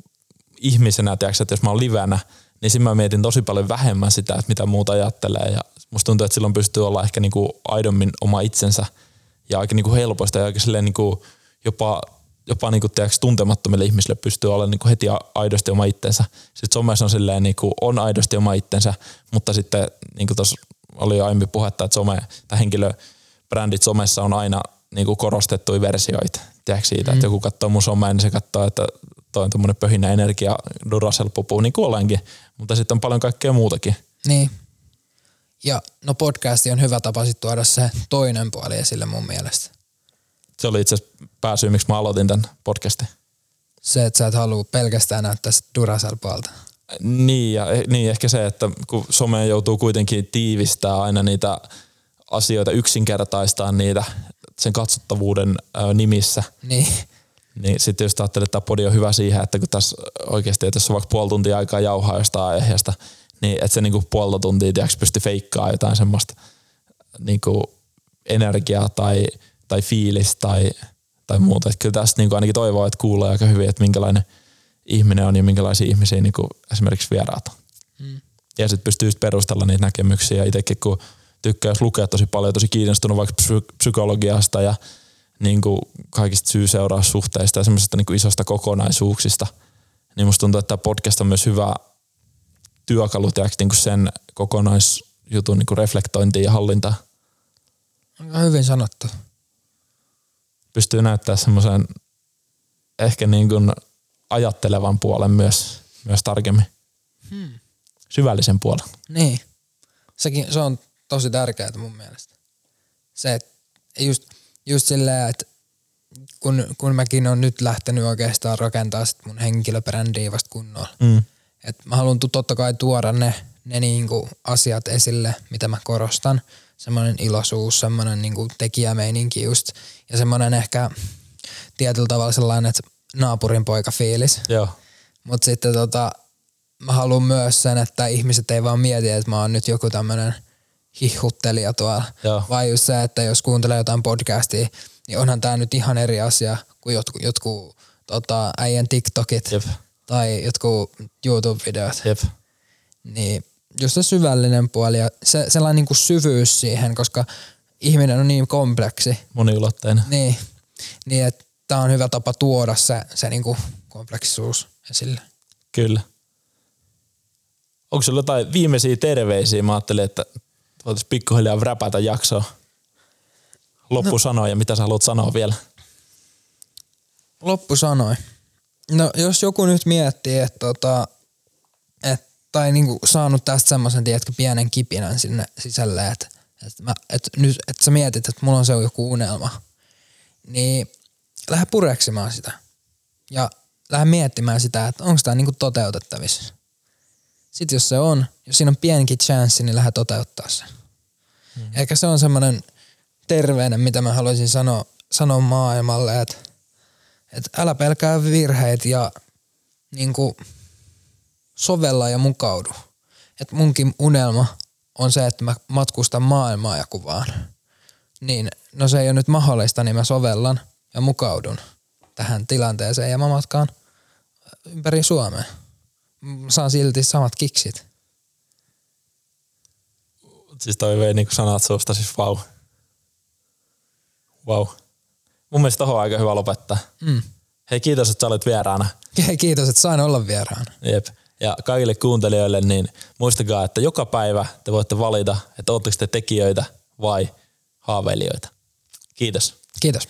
ihmisenä, tiedäks, että jos mä oon livenä, niin siinä mä mietin tosi paljon vähemmän sitä, että mitä muuta ajattelee. Ja musta tuntuu, että silloin pystyy olla ehkä niinku aidommin oma itsensä ja aika niinku helpoista ja aika silleen niinku jopa, jopa niinku, tiedäks, tuntemattomille ihmisille pystyy olemaan niinku heti aidosti oma itsensä. Sitten somessa on silleen niinku, on aidosti oma itsensä, mutta sitten niin kuin tuossa oli jo aiemmin puhetta, että some, tämä henkilö brändit somessa on aina niin kuin korostettuja versioita. Tiedätkö siitä, mm. että joku katsoo mun somea, niin se katsoo, että toi on tämmöinen pöhinä energia Duracell pupuu, niin kuin olenkin. Mutta sitten on paljon kaikkea muutakin. Niin. Ja no podcasti on hyvä tapa sitten tuoda se toinen puoli esille mun mielestä. Se oli itse asiassa pääsy, miksi mä aloitin tämän podcastin. Se, että sä et halua pelkästään näyttää Duracell puolta. Niin, ja niin ehkä se, että kun some joutuu kuitenkin tiivistää aina niitä asioita yksinkertaistaa niitä sen katsottavuuden nimissä. Niin. Niin sitten jos ajattelee, että tämä podi on hyvä siihen, että kun tässä oikeasti, että jos on vaikka puoli tuntia aikaa jauhaa jostain aiheesta, niin että se niinku puolta tuntia tiiäks, pystyy feikkaamaan jotain semmoista niinku energia tai, tai fiilis tai, tai muuta. Että kyllä tästä niin kuin ainakin toivoo, että kuulee aika hyvin, että minkälainen ihminen on ja minkälaisia ihmisiä niin kuin esimerkiksi vieraat on. Mm. Ja sitten pystyy just perustella niitä näkemyksiä. Itsekin kun tykkää lukea tosi paljon, tosi kiinnostunut vaikka psy- psykologiasta ja niin kuin kaikista syy-seuraussuhteista ja semmoisista niin kuin isosta kokonaisuuksista, niin musta tuntuu, että tämä podcast on myös hyvä työkalu niin kuin sen kokonaisjutun niin kuin reflektointiin ja hallintaan. Aika hyvin sanottu. Pystyy näyttää semmoisen ehkä niin kuin ajattelevan puolen myös, myös tarkemmin. Hmm. Syvällisen puolen. Niin. Sekin, se on tosi tärkeää mun mielestä. Se, että just, just silleen, että kun, kun mäkin on nyt lähtenyt oikeastaan rakentaa sit mun henkilöbrändiä vasta kunnolla. Mm. Et mä haluan totta kai tuoda ne, ne niinku asiat esille, mitä mä korostan. Semmoinen iloisuus, semmoinen niinku tekijämeininki just. Ja semmoinen ehkä tietyllä tavalla sellainen, että naapurin poika fiilis. Mutta sitten tota, mä haluan myös sen, että ihmiset ei vaan mieti, että mä oon nyt joku tämmönen hihuttelija tuolla. Joo. Vai just se, että jos kuuntelee jotain podcastia, niin onhan tää nyt ihan eri asia kuin jotkut, jotkut tota, äijän TikTokit Jep. tai jotkut YouTube-videot. Jep. Niin just se syvällinen puoli ja se, sellainen niin kuin syvyys siihen, koska ihminen on niin kompleksi. Moniulotteinen. Niin, niin että tämä on hyvä tapa tuoda se, se niin kuin kompleksisuus esille. Kyllä. Onko sulla jotain viimeisiä terveisiä? Mä ajattelin, että voitaisiin pikkuhiljaa räpätä jaksoa. Loppusanoja, no, mitä sä haluat sanoa vielä? Loppusanoi. No jos joku nyt miettii, että tota, et, tai niinku saanut tästä semmoisen, tiedätkö, pienen kipinän sinne sisälle, että et, et nyt, et sä mietit, että mulla on se joku unelma, niin lähde pureksimaan sitä. Ja lähde miettimään sitä, että onko tämä niinku toteutettavissa. Sitten jos se on, jos siinä on pienikin chanssi, niin lähde toteuttaa se. Mm. Ehkä se on semmoinen terveinen, mitä mä haluaisin sanoa, sanoa maailmalle, että, että älä pelkää virheitä ja niin kuin sovella ja mukaudu. Että munkin unelma on se, että mä matkustan maailmaa ja kuvaan. Niin, no se ei ole nyt mahdollista, niin mä sovellan ja mukaudun tähän tilanteeseen ja mä matkaan ympäri Suomea. Saan silti samat kiksit. Siis toi vei niinku sanat suusta, siis vau. Vau. Mun mielestä tohon on aika hyvä lopettaa. Mm. Hei kiitos, että sä olit vieraana. Hei kiitos, että sain olla vieraana. Jep. Ja kaikille kuuntelijoille, niin muistakaa, että joka päivä te voitte valita, että ootteko te tekijöitä vai haaveilijoita. Kiitos. Kiitos.